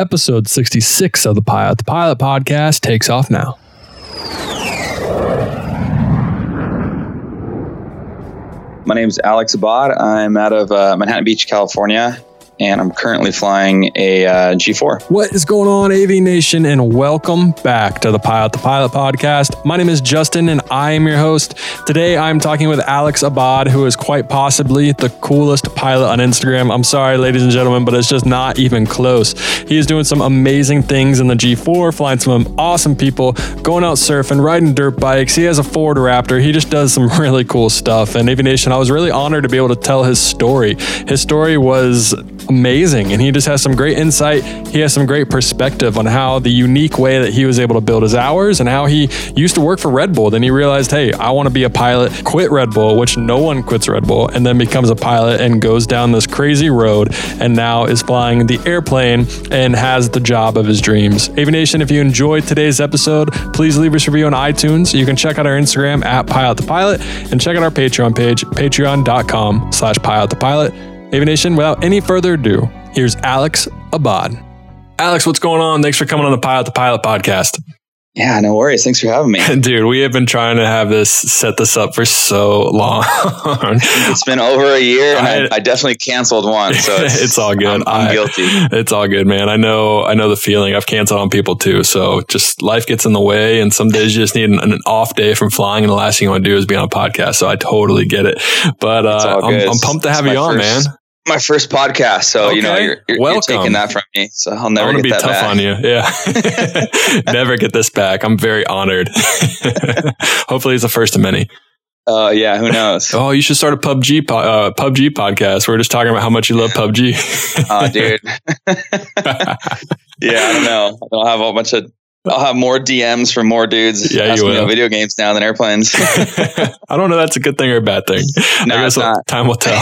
Episode 66 of the Pilot to Pilot podcast takes off now. My name is Alex Abad. I'm out of uh, Manhattan Beach, California and I'm currently flying a uh, G4. What is going on, AV Nation, and welcome back to the Pilot to Pilot podcast. My name is Justin, and I am your host. Today, I'm talking with Alex Abad, who is quite possibly the coolest pilot on Instagram. I'm sorry, ladies and gentlemen, but it's just not even close. He is doing some amazing things in the G4, flying some awesome people, going out surfing, riding dirt bikes. He has a Ford Raptor. He just does some really cool stuff. And AV Nation, I was really honored to be able to tell his story. His story was amazing. And he just has some great insight. He has some great perspective on how the unique way that he was able to build his hours and how he used to work for Red Bull. Then he realized, hey, I want to be a pilot, quit Red Bull, which no one quits Red Bull, and then becomes a pilot and goes down this crazy road and now is flying the airplane and has the job of his dreams. AV Nation, if you enjoyed today's episode, please leave us a review on iTunes. You can check out our Instagram at Pilot to Pilot and check out our Patreon page, patreon.com slash pilot to pilot. AV Nation, without any further ado, here's Alex Abad. Alex, what's going on? Thanks for coming on the Pilot to Pilot podcast. Yeah, no worries. Thanks for having me. Dude, we have been trying to have this set this up for so long. it's been over a year and I, I, I definitely canceled one. So it's, it's all good. I'm, I'm I, guilty. It's all good, man. I know I know the feeling. I've canceled on people too. So just life gets in the way and some days you just need an, an off day from flying and the last thing you want to do is be on a podcast. So I totally get it. But uh, I'm, I'm, pumped to have you on, first, man my first podcast, so okay. you know you're, you're, you're, taking that from me. So I'll never get be that tough back. on you. Yeah, never get this back. I'm very honored. Hopefully, it's the first of many. Oh uh, yeah, who knows? oh, you should start a PUBG po- uh, PUBG podcast. We're just talking about how much you love PUBG. oh, dude. yeah, I don't know. I'll have a bunch of I'll have more DMs from more dudes yeah, asking me about video games now than airplanes. I don't know that's a good thing or a bad thing. No, I guess time will tell.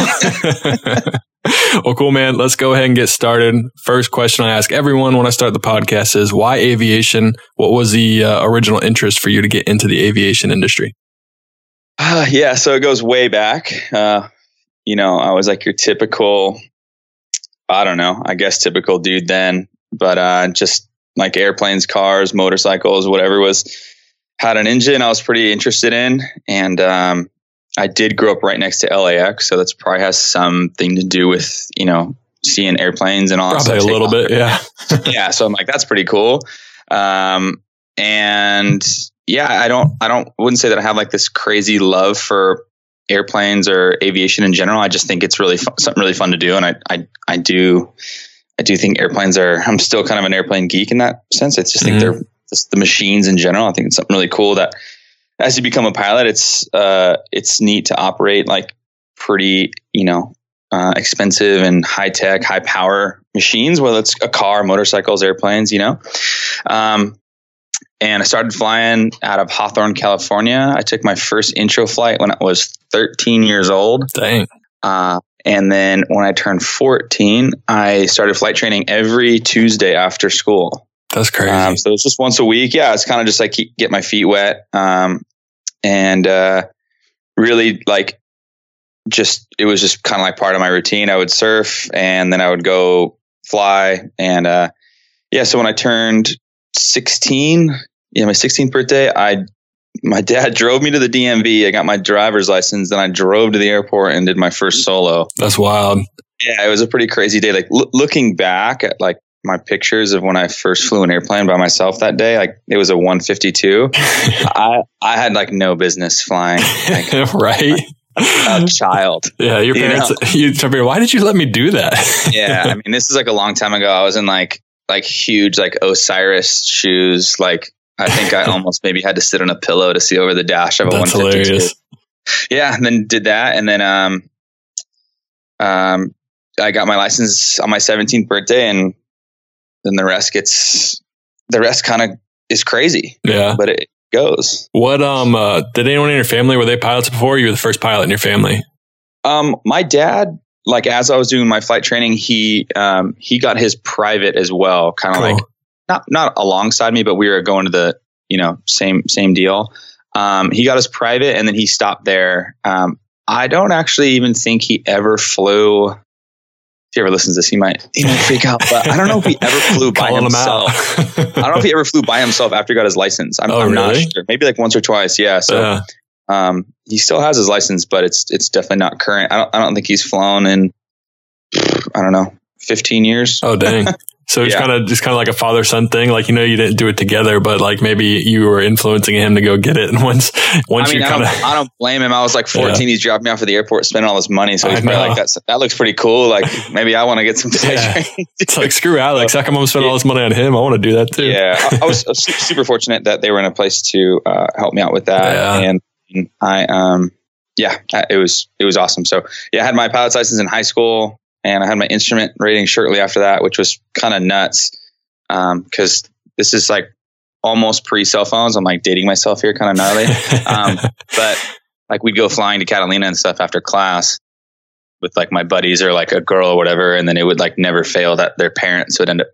well, cool, man. Let's go ahead and get started. First question I ask everyone when I start the podcast is why aviation? What was the uh, original interest for you to get into the aviation industry? Uh, yeah, so it goes way back. Uh, you know, I was like your typical, I don't know, I guess typical dude then, but uh, just like airplanes, cars, motorcycles, whatever was had an engine I was pretty interested in, and um, I did grow up right next to LAX, so that's probably has something to do with you know seeing airplanes and all. Probably a little bit, yeah. yeah, so I'm like, that's pretty cool. Um, and yeah, I don't, I don't, wouldn't say that I have like this crazy love for airplanes or aviation in general. I just think it's really fun, something really fun to do, and I, I, I do I do think airplanes are. I'm still kind of an airplane geek in that sense. I just think mm-hmm. they're just the machines in general. I think it's something really cool that as you become a pilot, it's uh, it's neat to operate like pretty, you know, uh, expensive and high tech, high power machines, whether it's a car, motorcycles, airplanes, you know. Um, and I started flying out of Hawthorne, California. I took my first intro flight when I was 13 years old. Dang. Uh, and then when I turned 14, I started flight training every Tuesday after school. That's crazy. Um, so it's just once a week. Yeah, it's kind of just like get my feet wet. Um, and uh, really like just it was just kind of like part of my routine. I would surf and then I would go fly. And uh, yeah, so when I turned 16, yeah, my 16th birthday, I my dad drove me to the DMV. I got my driver's license. Then I drove to the airport and did my first solo. That's wild. Yeah, it was a pretty crazy day. Like l- looking back at like my pictures of when I first flew an airplane by myself that day, like it was a 152. I I had like no business flying. Like, right. A, child. Yeah, your parents. You, know? you why did you let me do that? yeah, I mean, this is like a long time ago. I was in like like huge like Osiris shoes, like I think I almost maybe had to sit on a pillow to see over the dash of a That's 152. Hilarious. Yeah, and then did that, and then um, um, I got my license on my 17th birthday, and then the rest gets the rest kind of is crazy. Yeah, but it goes. What um uh, did anyone in your family were they pilots before? You were the first pilot in your family. Um, my dad, like as I was doing my flight training, he um he got his private as well, kind of cool. like not not alongside me, but we were going to the you know same same deal. Um, he got his private, and then he stopped there. Um, I don't actually even think he ever flew he ever listens to this, he might he might freak out. But I don't know if he ever flew by himself. I don't know if he ever flew by himself after he got his license. I'm, Oh, I'm not really? sure. Maybe like once or twice. Yeah. So Yeah. um, he still has his license, but it's it's definitely not current. I don't I don't think he's flown in I don't know 15 years. Oh dang. So it's Yeah. kind of just kind of like a father son thing. Like you know, you didn't do it together, but like maybe you were influencing him to go get it. And once once I mean, you I kind don't, of I don't blame him. I was like 14. He's dropped me off at the airport, spending all this money. So he's probably like, That's, that looks pretty cool. Like maybe I want to get some Yeah. it's like screw Alex. How come I'm spending all this money on him? I want to do that too. yeah, I, I was I was super fortunate that they were in a place to uh, help me out with that, Yeah. and I um yeah, it was it was awesome. So yeah, I had my pilot's license in high school, and I had my instrument rating shortly after that, which was kind of nuts because this is like almost pre cell phones. I'm like dating myself here, kind of gnarly. Um, but like we'd go flying to Catalina and stuff after class with like my buddies or like a girl or whatever, and then it would like never fail that their parents would end up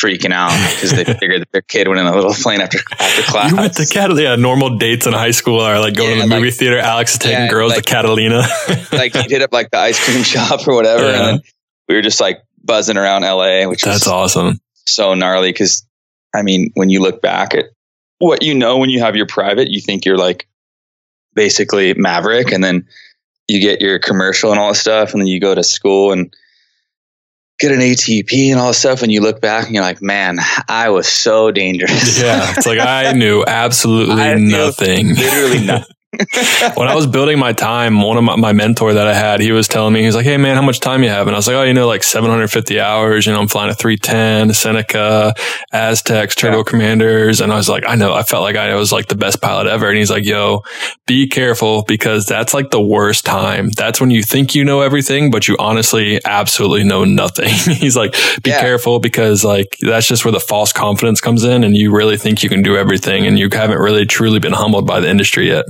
freaking out because they figured that their kid went in a little plane after after class. You went to Catalina. Yeah, normal dates in high school are like going Yeah, to the like- movie theater. Alex is taking Yeah, girls like- to Catalina. like he'd hit up like the ice cream shop or whatever, and then we were just like buzzing around LA, which That's awesome. so gnarly. Because I mean, when you look back at what you know when you have your private, you think you're like basically Maverick, and then you get your commercial and all this stuff, and then you go to school and get an ATP and all this stuff, and you look back and you're like, man, I was so dangerous. Yeah, it's like I knew absolutely I knew nothing. literally nothing. when I was building my time, one of my, my mentor that I had, he was telling me, he was like, Hey man, how much time you have? And I was like, Oh, you know, like 750 hours. You know, I'm flying a 310, Seneca, Aztecs, Turbo Yeah. Commanders. And I was like, I know, I felt like I was like the best pilot ever. And he's like, Yo, be careful because that's like the worst time. That's when you think you know everything, but you honestly absolutely know nothing. he's like, Be Yeah. careful because like that's just where the false confidence comes in and you really think you can do everything and you haven't really truly been humbled by the industry yet.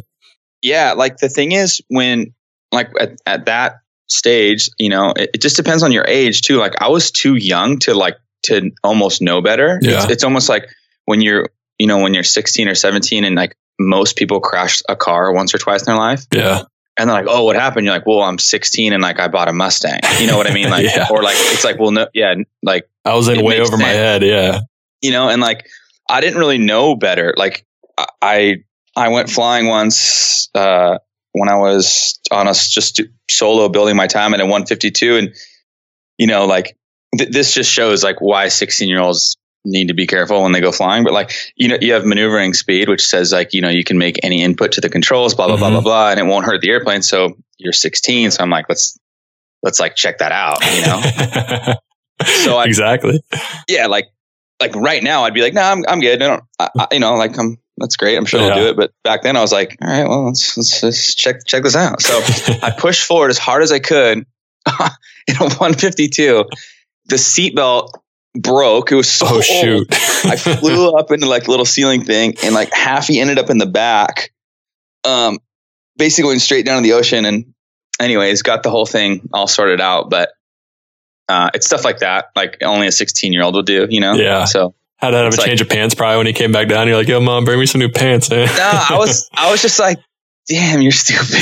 Yeah like the thing is when like at, at that stage you know it, it just depends on your age too like i was too young to like to almost know better Yeah. it's, it's almost like when you're you know when you're 16 or 17 and like most people crash a car once or twice in their life Yeah. and they're like oh what happened you're like well i'm 16 and like i bought a mustang you know what i mean like Yeah. or like it's like well no yeah like I was in way over my head. Yeah. you know and like i didn't really know better like i i went flying once uh when i was on a just solo building my time at a 152 and you know like th- this just shows like why 16 year olds need to be careful when they go flying but like you know you have maneuvering speed which says like you know you can make any input to the controls blah blah blah Mhm. blah blah and it won't hurt the airplane so you're 16 so i'm like let's let's like check that out you know So I- exactly. yeah, like like right now, I'd be like, no, I'm I'm good. I don't, I, I, you know, like I'm that's great. I'm sure they'll do it. But back then, I was like, all right, well, let's, let's, let's check check this out. So I pushed forward as hard as I could in a 152. The seatbelt broke. It was so oh old. shoot. I flew up into like a little ceiling thing, and like half he ended up in the back. Um, basically went straight down to the ocean, and anyways, got the whole thing all sorted out. But uh, it's stuff like that, like only a 16 year old would do, you know. Yeah. So Had to have It's a like- change of pants probably when he came back down. You're like, yo, mom, bring me some new pants. eh?" no, I was I was just like, damn, you're stupid.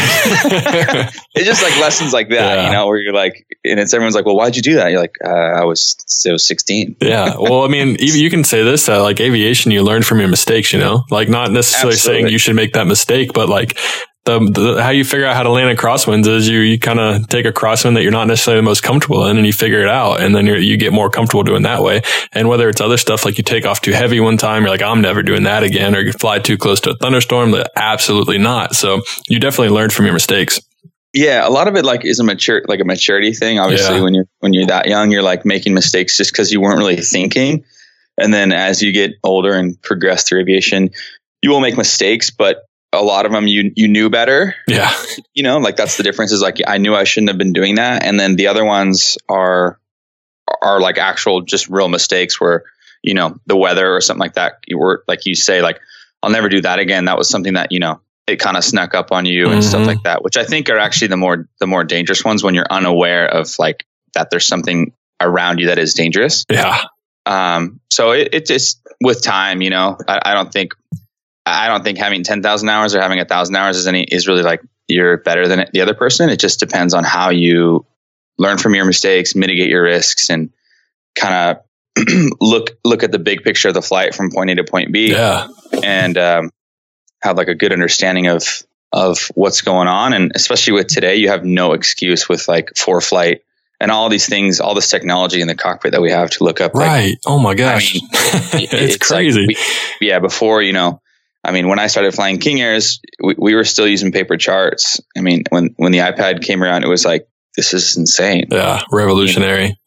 it's just like lessons like that, Yeah. you know, where you're like, and it's everyone's like, well, why'd you do that? You're like, uh, I was was 16. yeah. Well, I mean, even you can say this like aviation, you learn from your mistakes, you know, like not necessarily saying you should make that mistake, but like the, the how you figure out how to land in crosswinds is you you kind of take a crosswind that you're not necessarily the most comfortable in and you figure it out and then you get more comfortable doing that way and whether it's other stuff like you take off too heavy one time you're like i'm never doing that again or you fly too close to a thunderstorm like, absolutely not so you definitely learn from your mistakes Yeah, a lot of it like is a mature like a maturity thing. Obviously, Yeah. when you're when you're that young, you're like making mistakes just because you weren't really thinking. And then as you get older and progress through aviation, you will make mistakes, but a lot of them you you knew better. yeah You know, like that's the difference. Is like I knew I shouldn't have been doing that, and then the other ones are are like actual just real mistakes where you know the weather or something like that. You were like you say like I'll never do that again. That was something that you know it kind of snuck up on you and Mhm. stuff like that, which I think are actually the more the more dangerous ones when you're unaware of like that there's something around you that is dangerous. yeah Um, so it, it just with time, you know, I, I don't think I don't think having ten thousand hours or having a thousand hours is any is really like you're better than the other person. It just depends on how you learn from your mistakes, mitigate your risks, and kind of look look at the big picture of the flight from point A to point B. Yeah. And um, have like a good understanding of of what's going on. And especially with today, you have no excuse with like ForeFlight and all these things, all this technology in the cockpit that we have to look up. Right. Like, oh my gosh. I mean, it's, it's, crazy. Like we, yeah. Before, you know, I mean, when I started flying King Airs, we, we were still using paper charts. I mean, when, when the iPad came around, it was like, this is insane. Yeah. Revolutionary.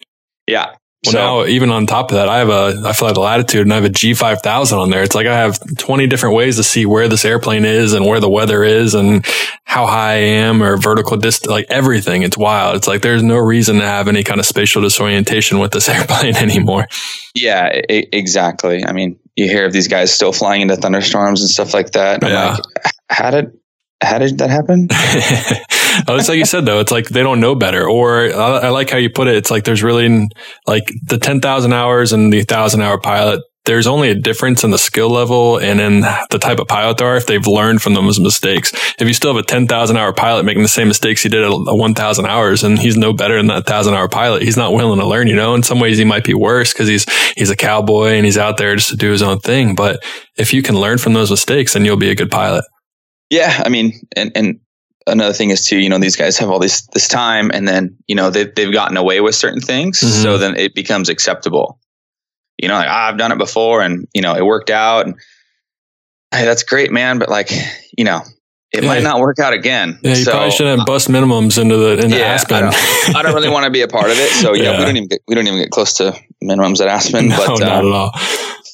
Yeah. Well, so, now even on top of that, I have a I fly the Latitude and I have a G5000 on there. It's like I have 20 different ways to see where this airplane is and where the weather is and how high I am or vertical distance, like everything. It's wild. It's like there's no reason to have any kind of spatial disorientation with this airplane anymore. Yeah, I- exactly. I mean, you hear of these guys still flying into thunderstorms and stuff like that. yeah. Like, how did how did that happen? Oh, it's like you said though. It's like they don't know better. Or I, I like how you put it. It's like there's really like the ten thousand hours and the thousand hour pilot. There's only a difference in the skill level and in the type of pilot they are if they've learned from those mistakes. If you still have a 10,000 hour pilot making the same mistakes he did at 1,000 hours and he's no better than that 1,000 hour pilot, he's not willing to learn, you know, in some ways he might be worse because he's, he's a cowboy and he's out there just to do his own thing. But if you can learn from those mistakes, then you'll be a good pilot. Yeah, I mean, and and another thing is too, you know, these guys have all this this time, and then you know they they've gotten away with certain things, mm-hmm. so then it becomes acceptable. You know, like oh, I've done it before, and you know it worked out, and hey, that's great, man. But like, you know, it yeah. might not work out again. Yeah, you so, probably shouldn't have bust minimums into the into yeah, Aspen. I don't, I don't, really want to be a part of it. So yeah, yeah, we don't even get, we don't even get close to minimums at Aspen. No, but, not um, at all.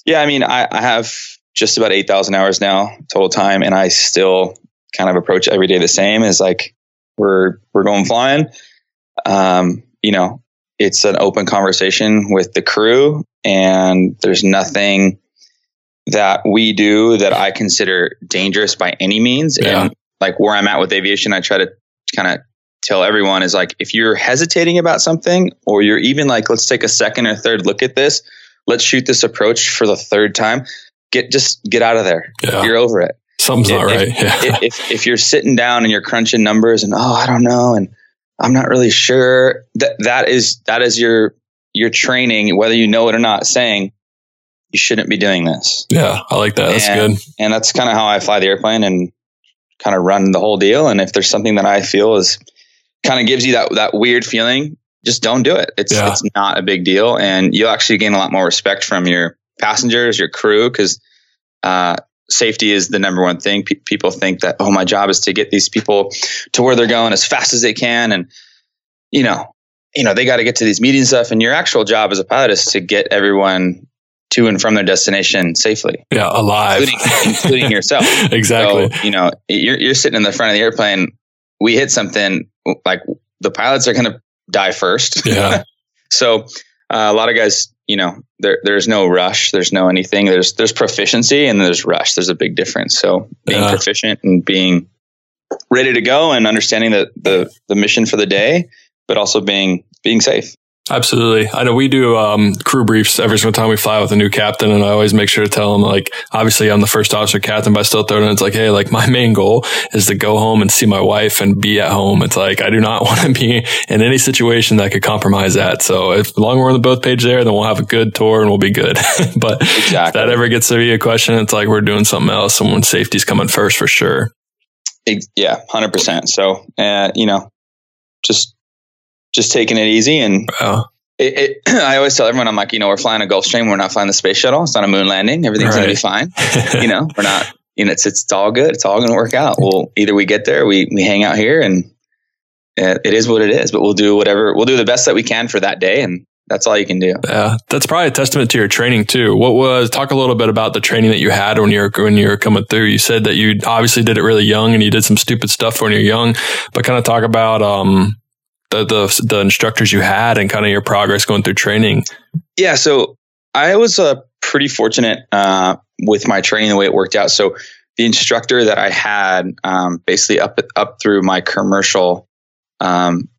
Yeah, I mean, I, I have just about 8,000 hours now total time. And I still kind of approach every day the same as like, we're, we're going flying. Um, you know, it's an open conversation with the crew and there's nothing that we do that I consider dangerous by any means. Yeah. And like where I'm at with aviation, I try to kind of tell everyone is like, if you're hesitating about something or you're even like, let's take a second or third look at this, let's shoot this approach for the third time get just get out of there. Yeah. You're over it. Something's if, not right. Yeah. If, if you're sitting down and you're crunching numbers and oh I don't know and I'm not really sure that that is that is your your training whether you know it or not saying you shouldn't be doing this. Yeah, I like that. That's and, good. And that's kind of how I fly the airplane and kind of run the whole deal. And if there's something that I feel is kind of gives you that that weird feeling, just don't do it. It's yeah. it's not a big deal, and you'll actually gain a lot more respect from your passengers, your crew, because uh, safety is the number one thing. P- people think that, oh, my job is to get these people to where they're going as fast as they can. And, you know, you know, they got to get to these meeting stuff. And your actual job as a pilot is to get everyone to and from their destination safely. Yeah, alive, including, including yourself. exactly. So, you know, you're you're sitting in the front of the airplane. We hit something like the pilots are going to die first. Yeah. so uh, a lot of guys you know there there's no rush there's no anything. There's there's proficiency and there's rush. There's a big difference. So being yeah. proficient and being ready to go and understanding the, the the mission for the day but also being being safe Absolutely. I know we do um, crew briefs every single time we fly with a new captain, and I always make sure to tell them, like, obviously I'm the first officer captain, but I still throw it in. It's like, hey, like my main goal is to go home and see my wife and be at home. It's like I do not want to be in any situation that could compromise that. So if as long as we're on the both page there, then we'll have a good tour and we'll be good. but exactly. if that ever gets to be a question, it's like we're doing something else. Someone's safety's coming first for sure. Yeah, hundred percent. So, uh, you know, just just taking it easy. And it, it, I always tell everyone I'm like you know we're flying a Gulfstream we're not flying the space shuttle. It's not a moon landing. Everything's right. gonna be fine. You know we're not you know it's it's all good. It's all gonna work out. Well either we get there we we hang out here and it is what it is but we'll do whatever we'll do the best that we can for that day. And that's all you can do. Yeah, that's probably a testament to your training too. What was talk a little bit about the training that you had when you were when you were coming through? You said that you obviously did it really young and you did some stupid stuff when you're young, but kind of talk about um, the, the, the instructors you had and kind of your progress going through training? Yeah, so I was uh, pretty fortunate uh, with my training the way it worked out. So the instructor that I had, um, basically up up through my commercial, um,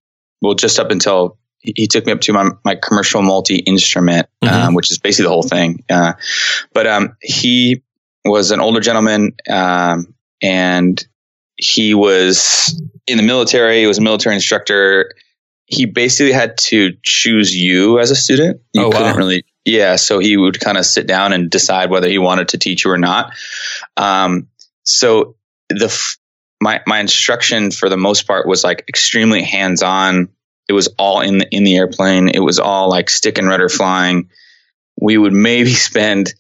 well, just up until he, took me up to my my commercial multi instrument, mm-hmm. um, which is basically the whole thing. Uh, but um, he was an older gentleman, um, and he was in the military. He was a military instructor he basically had to choose you as a student. You Oh, wow. couldn't really, yeah. So he would kind of sit down and decide whether he wanted to teach you or not. Um, so the f- my my instruction for the most part was like extremely hands on. It was all in the in the airplane. It was all like stick and rudder flying. We would maybe spend.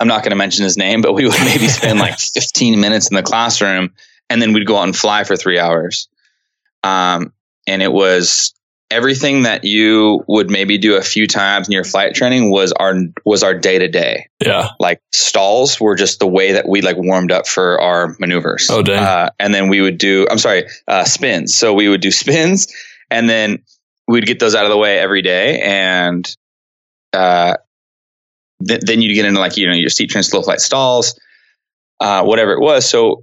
I'm not going to mention his name, but we would maybe spend like 15 minutes in the classroom, and then we'd go out and fly for three hours. Um, and it was everything that you would maybe do a few times in your flight training was our was our day to day Yeah. like stalls were just the way that we like warmed up for our maneuvers. Oh, dang. Uh, and then we would do, I'm sorry, uh, spins. So we would do spins and then we'd get those out of the way every day. And, uh, th- then you'd get into like, you know, your seat slow flight stalls, uh, whatever it was. So,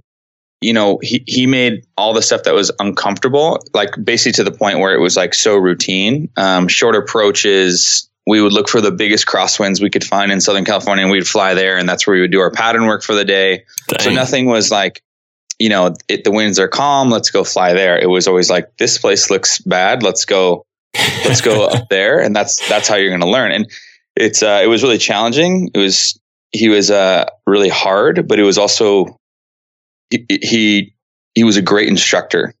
you know, he, he made all the stuff that was uncomfortable, like basically to the point where it was like so routine. Um, short approaches, we would look for the biggest crosswinds we could find in Southern California and we'd fly there and that's where we would do our pattern work for the day. So nothing was like, you know, it, the winds are calm, let's go fly there. It was always like, this place looks bad, let's go, let's go up there. And that's, that's how you're going to learn. And it's, uh, it was really challenging. It was, he was, uh, really hard, but it was also, he, he, was a great instructor.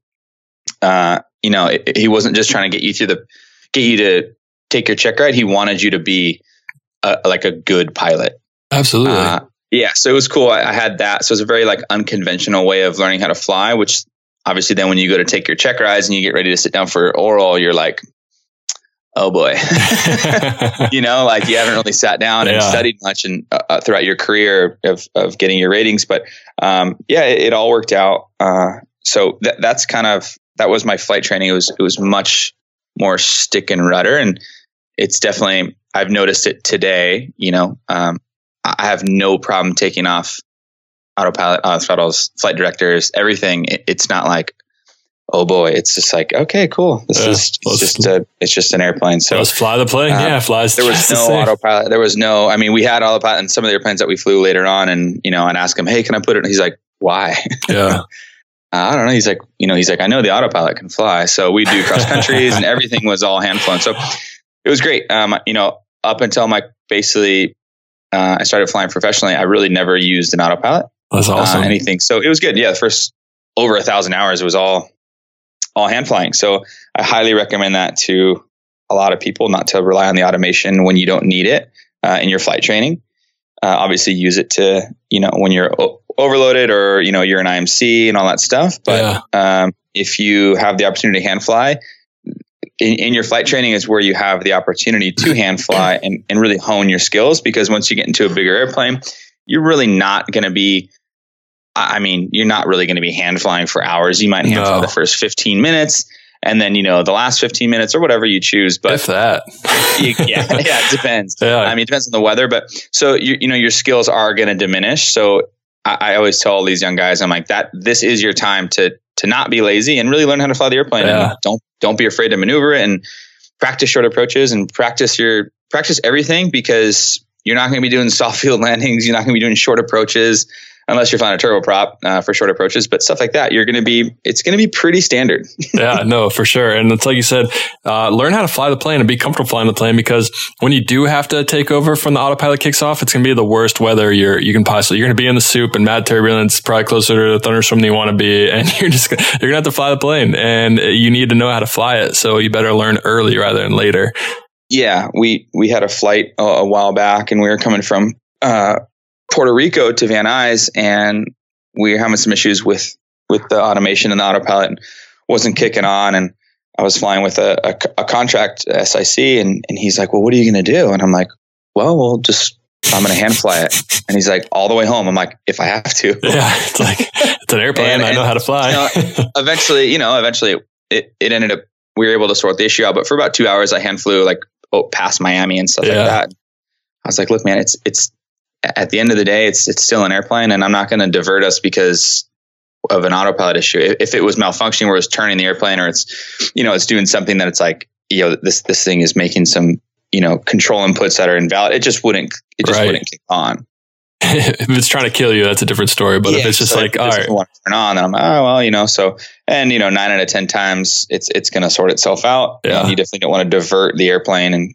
Uh, you know, it- he wasn't just trying to get you through the, get you to take your check ride. He wanted you to be a, like a good pilot. Absolutely. Uh, yeah, so it was cool. I, I had that. So it's a very like unconventional way of learning how to fly, which obviously then when you go to take your check rides and you get ready to sit down for oral, you're like, oh boy. you know, like you haven't really sat down and Yeah. studied much and uh, uh, throughout your career of, of getting your ratings. But um, yeah, it, it all worked out. Uh, so that, that's kind of, that was my flight training. It was, it was much more stick and rudder. And it's definitely, I've noticed it today, you know, um, I have no problem taking off autopilot, auto throttles, flight directors, everything. It, it's not like, oh boy, it's just like, okay, cool. This Yeah, is it's just a, it's just an airplane. So Let's fly the plane. uh, yeah, flies. there was no autopilot. There was no, I mean, we had autopilot in some of the airplanes that we flew later on and, you know, I'd ask him, Hey, can I put it? And he's like, why? Yeah. I don't know. He's like, you know, he's like, I know the autopilot can fly. So we do cross countries and everything was all hand flown. So it was great. Um, you know, up until my basically, uh, I started flying professionally, I really never used an autopilot, That's uh, awesome. anything. So it was good. Yeah. The first over a thousand hours, it was all, all hand flying. So I highly recommend that to a lot of people, not to rely on the automation when you don't need it uh, in your flight training. Uh, obviously, use it to you know when you're o- overloaded or you know you're an IMC and all that stuff. But yeah. um, if you have the opportunity to hand fly, in, in your flight training is where you have the opportunity to hand fly and, and really hone your skills. Because once you get into a bigger airplane, you're really not going to be. I mean, you're not really going to be hand flying for hours. You might hand fly the first 15 minutes, and then you know the last 15 minutes or whatever you choose. But if that. you, yeah, yeah, it depends. Yeah. I mean, it depends on the weather, but so you you know your skills are going to diminish. So I, I always tell all these young guys, I'm like that. This is your time to to not be lazy and really learn how to fly the airplane. Yeah. And don't don't be afraid to maneuver it and practice short approaches and practice your practice everything because you're not going to be doing soft field landings. You're not going to be doing short approaches unless you're flying a turboprop uh, for short approaches. But stuff like that, you're going to be it's going to be pretty standard. yeah, no, for sure. And it's like you said, uh, learn how to fly the plane and be comfortable flying the plane because when you do have to take over from the autopilot kicks off, it's going to be the worst weather you're, you can possibly, you're going to be in the soup and mad turbulence, probably closer to the thunderstorm than you want to be. And you're just, gonna- you're going to have to fly the plane and you need to know how to fly it. So you better learn early rather than later. yeah, we we had a flight a, a while back, and we were coming from uh, Puerto Rico to Van Nuys, and we were having some issues with with the automation and the autopilot wasn't kicking on, and I was flying with a, a, a contract SIC, and and he's like, "Well, what are you going to do?" And I'm like, "Well, we'll just." I'm going to hand fly it. And he's like, all the way home. I'm like, if I have to. Yeah. It's like, it's an airplane. And- I know and, how to fly. eventually, you know, eventually it, it ended up, we were able to sort the issue out. But for about two hours, I hand flew like oh, past Miami and stuff Yeah. like that. I was like, look, man, it's, it's, at the end of the day, it's, it's still an airplane and I'm not going to divert us because of an autopilot issue. If it was malfunctioning where it's turning the airplane or it's, you know, it's doing something that it's like, you know, this, this thing is making some, you know, control inputs that are invalid. It just wouldn't, it just Right. wouldn't kick on. if it's trying to kill you, that's a different story. But yeah, if it's just so like, all right, want to turn on, then I'm like, oh well, you know. So and you know, nine out of ten times, it's it's going to sort itself out. Yeah. And you definitely don't want to divert the airplane and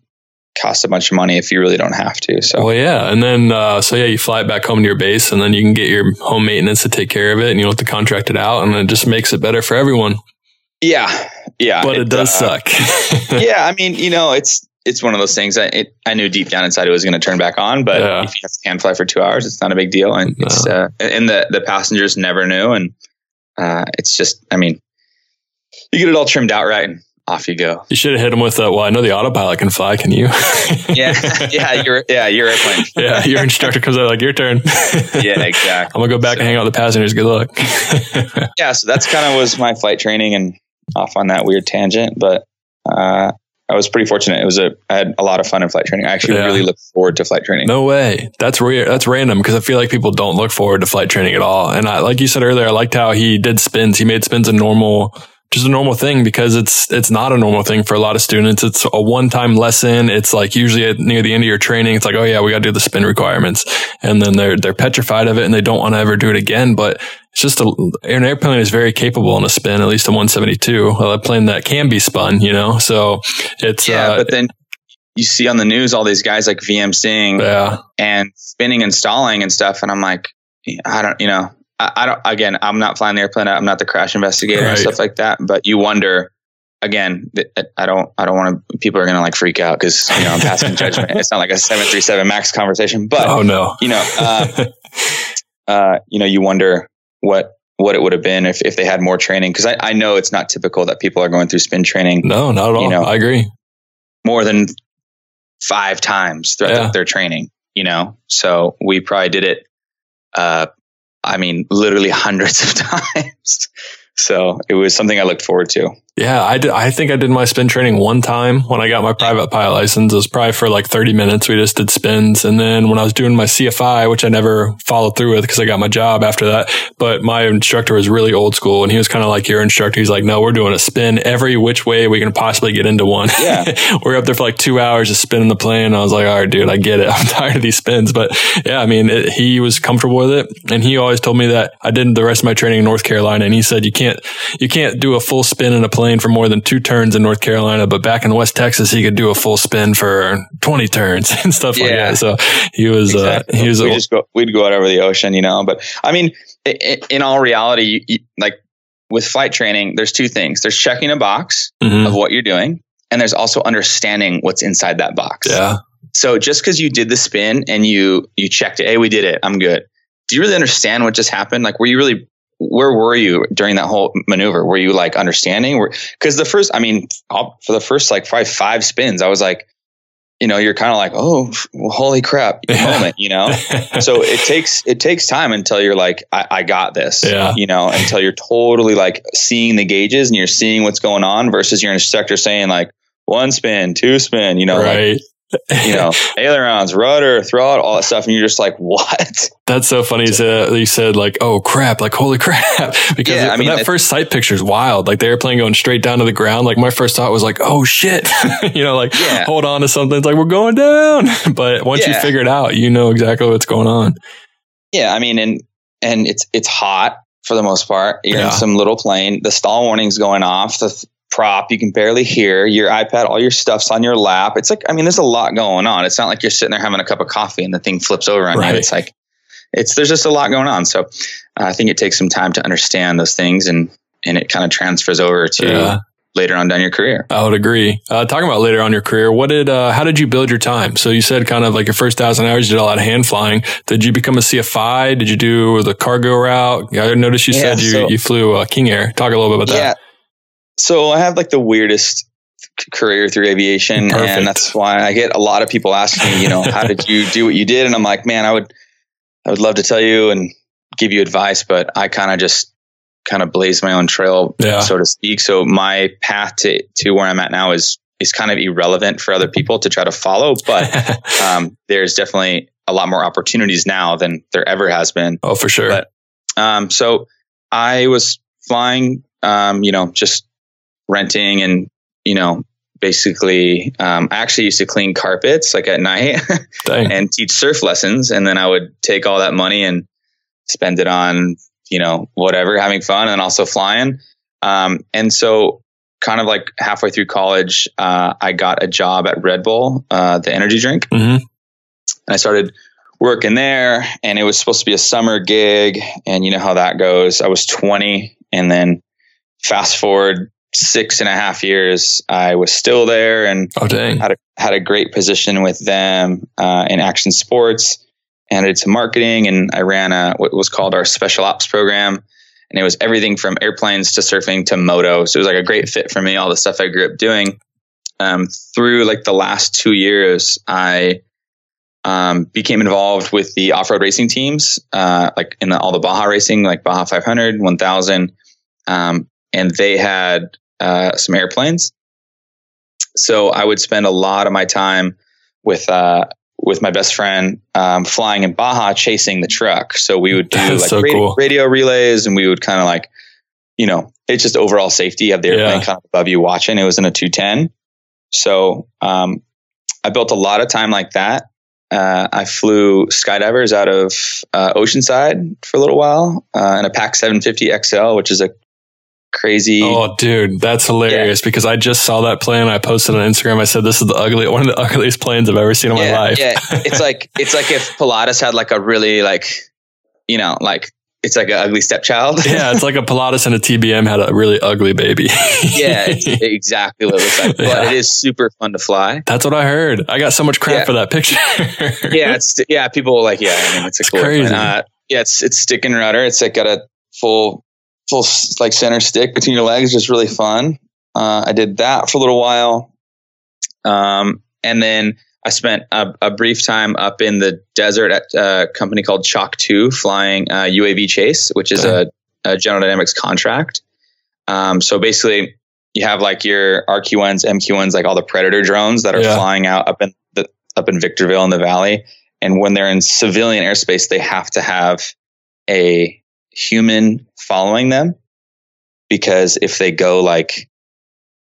cost a bunch of money if you really don't have to. So well, yeah, and then uh, so yeah, you fly it back home to your base, and then you can get your home maintenance to take care of it, and you don't have to contract it out, and it just makes it better for everyone. Yeah, yeah, but it, it does uh, suck. yeah, I mean, you know, it's it's one of those things. I it, I knew deep down inside it was going to turn back on, but yeah. if you have to hand fly for two hours, it's not a big deal, and no. it's uh, and the the passengers never knew, and uh, it's just, I mean, you get it all trimmed out right, and off you go. You should have hit him with, that. well, I know the autopilot can fly. Can you? yeah, yeah, you're yeah, your airplane. yeah, your instructor comes out like your turn. yeah, exactly. I'm gonna go back so, and hang out with the passengers. Good luck. yeah, so that's kind of was my flight training, and off on that weird tangent, but uh, I was pretty fortunate. It was a I had a lot of fun in flight training. I actually yeah. really look forward to flight training. No way. That's weird. That's random because I feel like people don't look forward to flight training at all. And I, like you said earlier, I liked how he did spins. He made spins a normal just a normal thing because it's it's not a normal thing for a lot of students. It's a one time lesson. It's like usually at, near the end of your training, it's like, oh yeah, we got to do the spin requirements, and then they're they're petrified of it and they don't want to ever do it again. But it's just a, an airplane is very capable in a spin, at least a 172, a plane that can be spun. You know, so it's yeah. Uh, but then you see on the news all these guys like VM Singh yeah. and spinning and stalling and stuff, and I'm like, I don't, you know, I, I, don't. Again, I'm not flying the airplane. I'm not the crash investigator right. and stuff like that. But you wonder. Again, I don't. I don't want to. People are going to like freak out because you know I'm passing judgment. It's not like a 737 Max conversation. But oh no, you know, uh, uh, you know, you wonder what what it would have been if, if they had more training because I, I know it's not typical that people are going through spin training. No, not at all. You know, I agree. More than five times throughout yeah. their training. You know, so we probably did it uh, I mean, literally hundreds of times. So it was something I looked forward to. Yeah, I did. I think I did my spin training one time when I got my private pilot license. It was probably for like 30 minutes. We just did spins. And then when I was doing my CFI, which I never followed through with because I got my job after that, but my instructor was really old school and he was kind of like your instructor. He's like, no, we're doing a spin every which way we can possibly get into one. Yeah. we're up there for like two hours just spinning the plane. I was like, all right, dude, I get it. I'm tired of these spins. But yeah, I mean, it, he was comfortable with it. And he always told me that I did the rest of my training in North Carolina. And he said, you can't, you can't do a full spin in a plane for more than two turns in North Carolina, but back in West Texas, he could do a full spin for 20 turns and stuff yeah. like that. So he was, uh, exactly. uh, he was, we just go, we'd go out over the ocean, you know, but I mean, in all reality, you, you, like with flight training, there's two things. There's checking a box mm-hmm. of what you're doing. And there's also understanding what's inside that box. Yeah. So just because you did the spin and you you checked it, hey, we did it, I'm good. Do you really understand what just happened? Like, were you really where were you during that whole maneuver? Were you like understanding? Because the first, I mean, for the first like five five spins, I was like, you know, you're kind of like, oh, holy crap, moment, you know. so it takes it takes time until you're like, I, I got this, yeah. you know, until you're totally like seeing the gauges and you're seeing what's going on versus your instructor saying like one spin, two spin, you know, right. Like, you know, ailerons, rudder, throttle, all that stuff. And you're just like, what? That's so funny. You said, you said like, oh crap, like holy crap. because yeah, I mean, that first sight picture is wild. Like the airplane going straight down to the ground. Like my first thought was like, oh shit, you know, like yeah. hold on to something. It's like, we're going down. but once yeah. you figure it out, you know exactly what's going on. Yeah. I mean, and, and it's, it's hot for the most part. You're in some little plane. The stall warning's going off. The prop. You can barely hear your iPad. All your stuff's on your lap. It's like, I mean, there's a lot going on. It's not like you're sitting there having a cup of coffee and the thing flips over on right. you. It's like, it's, there's just a lot going on. So uh, I think it takes some time to understand those things and, and it kind of transfers over to yeah. later on down your career. I would agree. Uh, talking about later on your career, what did, uh, how did you build your time? So you said kind of like your first thousand hours, you did a lot of hand flying. Did you become a CFI? Did you do the cargo route? I noticed you yeah, said you, so, you flew uh, King Air. Talk a little bit about yeah, that. So I have like the weirdest career through aviation, Perfect. and that's why I get a lot of people asking me, you know, how did you do what you did? And I'm like, man, I would, I would love to tell you and give you advice, but I kind of just kind of blaze my own trail, yeah. so to speak. So my path to to where I'm at now is is kind of irrelevant for other people to try to follow, but um, there's definitely a lot more opportunities now than there ever has been. Oh, for sure. But um, so I was flying, um, you know, just renting and, you know, basically, um, I actually used to clean carpets like at night and teach surf lessons. And then I would take all that money and spend it on, you know, whatever, having fun and also flying. Um, and so, kind of like halfway through college, uh, I got a job at Red Bull, uh, the energy drink. Mm-hmm. And I started working there, and it was supposed to be a summer gig. And you know how that goes. I was 20, and then fast forward six and a half years, I was still there and oh, had a had a great position with them uh, in action sports. And I did some marketing, and I ran a what was called our special ops program, and it was everything from airplanes to surfing to moto. So it was like a great fit for me. All the stuff I grew up doing. Um, through like the last two years, I um, became involved with the off-road racing teams, uh, like in the, all the Baja racing, like Baja 500, 1000, um, and they had uh, some airplanes. So I would spend a lot of my time with uh, with my best friend um, flying in Baja, chasing the truck. So we would do like so radio, cool. radio, relays, and we would kind of like, you know, it's just overall safety. You have the airplane yeah. kind of above you watching. It was in a two ten, so um, I built a lot of time like that. Uh, I flew skydivers out of uh, Oceanside for a little while uh, in a PAC 750 XL, which is a crazy. Oh, dude, that's hilarious yeah. because I just saw that plane. I posted on Instagram. I said, "This is the ugly, one of the ugliest planes I've ever seen in yeah, my life." yeah, it's like it's like if Pilatus had like a really like, you know, like it's like an ugly stepchild. yeah, it's like a Pilatus and a TBM had a really ugly baby. yeah, exactly what it looks like. But yeah. it is super fun to fly. That's what I heard. I got so much crap yeah. for that picture. yeah, it's yeah. People like yeah. I mean, it's, a cool crazy. Uh, yeah, it's it's stick and rudder. It's like got a full full like center stick between your legs, just really fun. Uh, I did that for a little while, um, and then I spent a, a, brief time up in the desert at a company called Chalk Two, flying uh, UAV chase, which is a, a, General Dynamics contract. Um, so basically, you have like your RQ-1s, MQ-1s, like all the Predator drones that are yeah. flying out up in the up in Victorville in the valley. And when they're in civilian airspace, they have to have a human following them because if they go like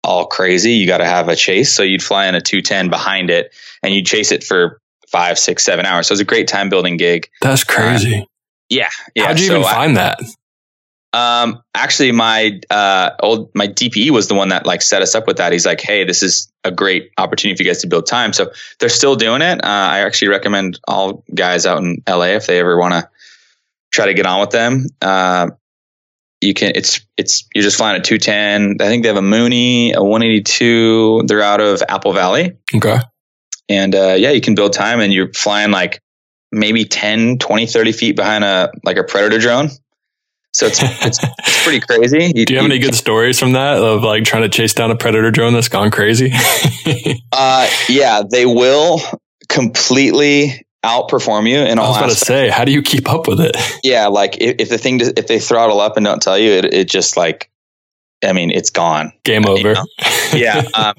all crazy, you got to have a chase. So you'd fly in a 210 behind it and you'd chase it for five, six, seven hours. So it's a great time building gig. That's crazy. Uh, yeah, yeah. How'd you so even find I, that? Um, actually, my uh, old my DPE was the one that like set us up with that. He's like, "Hey, this is a great opportunity for you guys to build time." So they're still doing it. Uh, I actually recommend all guys out in LA if they ever want to try to get on with them. Uh, you can it's it's you're just flying a 210 i think they have a mooney a 182 they're out of apple valley. Okay. And uh, yeah you can build time and you're flying like maybe 10 20 30 feet behind a like a predator drone. So it's it's, it's pretty crazy. You, do you have you, any good stories from that of like trying to chase down a predator drone that's gone crazy? Uh yeah they will completely outperform you in all. I was about aspects. to say, how do you keep up with it? Yeah, like if, if the thing if they throttle up and don't tell you, it, it just like, I mean, it's gone. Game over. You know? yeah, um,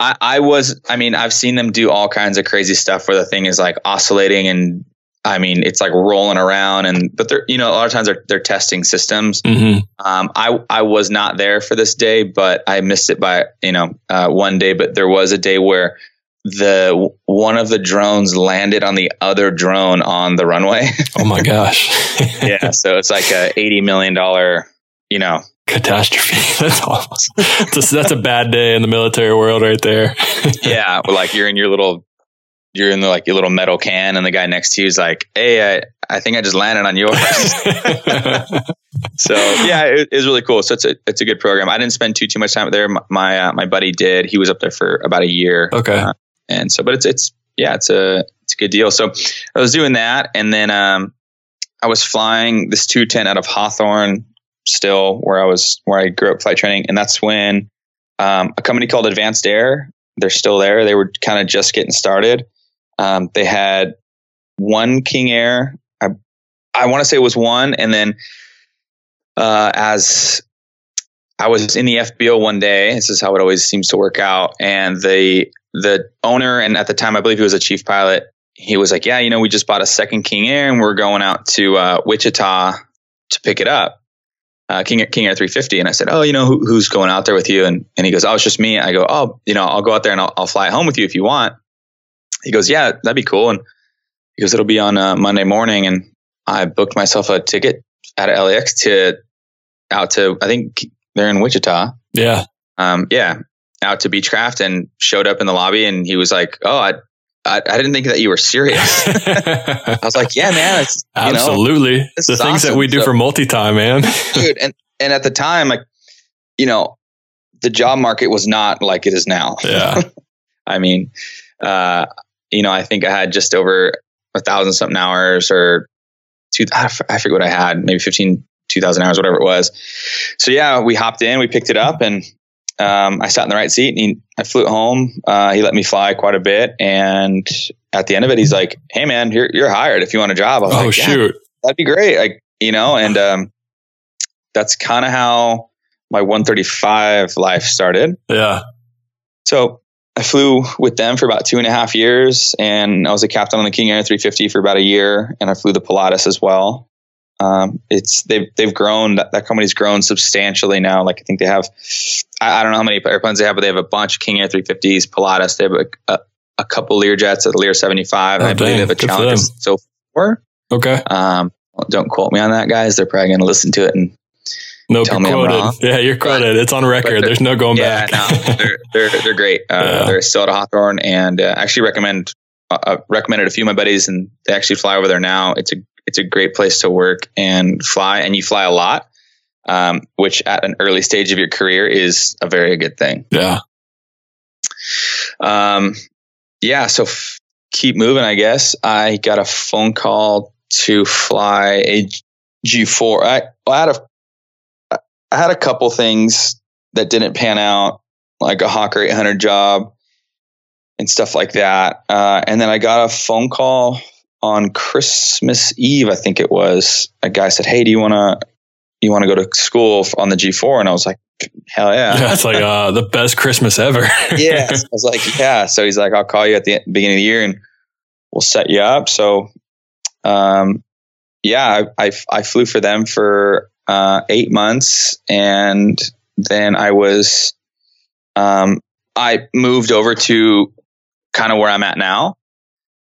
I, I was. I mean, I've seen them do all kinds of crazy stuff where the thing is like oscillating and. I mean, it's like rolling around, and but they're you know a lot of times they're they're testing systems. Mm-hmm. Um, I I was not there for this day, but I missed it by you know uh, one day. But there was a day where the one of the drones landed on the other drone on the runway. oh my gosh. yeah, so it's like a 80 million dollar, you know, catastrophe. That's awful. That's a, that's a bad day in the military world right there. yeah, like you're in your little you're in the like your little metal can and the guy next to you is like, "Hey, I, I think I just landed on yours." so yeah, it, it, was really cool. So it's a it's a good program. I didn't spend too too much time there. My my, uh, my buddy did. He was up there for about a year. Okay. Uh, and so, but it's it's yeah, it's a it's a good deal. So I was doing that, and then um, I was flying this two ten out of Hawthorne, still where I was where I grew up flight training, and that's when um, a company called Advanced Air. They're still there. They were kind of just getting started. Um, they had one King Air. I I want to say it was one, and then uh, as I was in the FBO one day. This is how it always seems to work out. And the the owner, and at the time, I believe he was a chief pilot. He was like, "Yeah, you know, we just bought a second King Air, and we're going out to uh, Wichita to pick it up." uh, King King Air 350, and I said, "Oh, you know who, who's going out there with you?" And and he goes, "Oh, it's just me." I go, "Oh, you know, I'll go out there and I'll, I'll fly home with you if you want." He goes, "Yeah, that'd be cool." And he goes, "It'll be on uh, Monday morning," and I booked myself a ticket out of LAX to out to I think they're in Wichita. Yeah. Um, yeah, out to Beechcraft and showed up in the lobby, and he was like, "Oh, I." I, I didn't think that you were serious. I was like, "Yeah, man, it's, you know, Absolutely. the things that we do So- for multi-time, man. dude and and at the time like you know the job market was not like it is now yeah. i mean uh you know i think i had just over a thousand something hours or two i forget what i had maybe 15 2000 hours whatever it was so yeah we hopped in we picked it up and um, I sat in the right seat and he, I flew home. Uh, he let me fly quite a bit. And at the end of it, he's like, Hey man, you're, you're hired if you want a job. Oh like, "Yeah, shoot. that'd be great. Like, you know, and um, that's kind of how my 135 life started. Yeah. So I flew with them for about two and a half years, and I was a captain on the King Air 350 for about a year, and I flew the Pilatus as well. Um, it's they've they've grown. That, that company's grown substantially now. Like I think they have, I, I don't know how many airplanes they have, but they have a bunch of King Air 350s, Pilatus. They have a, a, a couple Learjets, a Lear 75, and Oh, I believe dang. they have a Challenger so four. Okay. Um, don't quote me on that, guys. They're probably going to listen to it and Nope. Tell You're quoted. Yeah, you're quoted. It's on record. There's no going yeah, back. no, they're they're they're great. Uh, Yeah. They're still at Hawthorne, and uh, actually recommend uh, uh, recommended a few of my buddies, and they actually fly over there now. It's a it's a great place to work and fly, and you fly a lot, um, which at an early stage of your career is a very good thing. yeah. Um, yeah, so f- keep moving. I guess I got a phone call to fly a G four. I, I had a I had a couple things that didn't pan out, like a Hawker 800 job and stuff like that. Uh, and then I got a phone call on Christmas Eve, I think it was. A guy said, "Hey, do you want to you want to go to school on the G4?" And I was like, "Hell yeah!" Yeah. It's like uh, the best Christmas ever. yes. I was like, yeah. So he's like, I'll call you at the beginning of the year and we'll set you up. So, um, yeah, I, I, I flew for them for, uh, eight months and then I was, um, I moved over to kind of where I'm at now.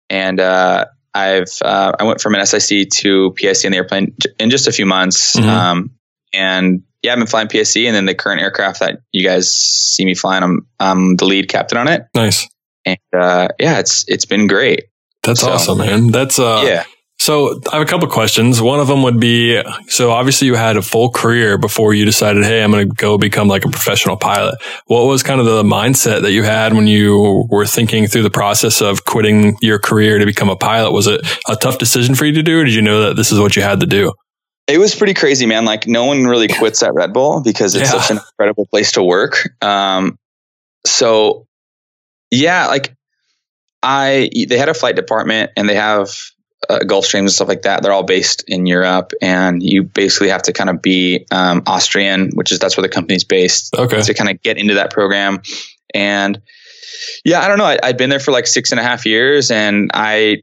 And, uh, I've, uh, I went from an SIC to PIC in the airplane in just a few months. Mhm. Um, and yeah, I've been flying PIC and then the current aircraft that you guys see me flying, I'm, I'm the lead captain on it. nice. And, uh, yeah, it's, it's been great. That's So- awesome, man. That's uh yeah. So I have a couple questions. One of them would be so obviously you had a full career before you decided, hey, I'm going to go become like a professional pilot. What was kind of the mindset that you had when you were thinking through the process of quitting your career to become a pilot? Was it a tough decision for you to do, or did you know that this is what you had to do? It was pretty crazy, man. Like no one really quits at Red Bull because it's Yeah. such an incredible place to work. Um, so yeah, like I, they had a flight department and they have uh, Gulfstreams and stuff like that. They're all based in Europe and you basically have to kind of be, um, Austrian, which is, that's where the company's based Okay. to kind of get into that program. And yeah, I don't know. I, I'd been there for like six and a half years, and I,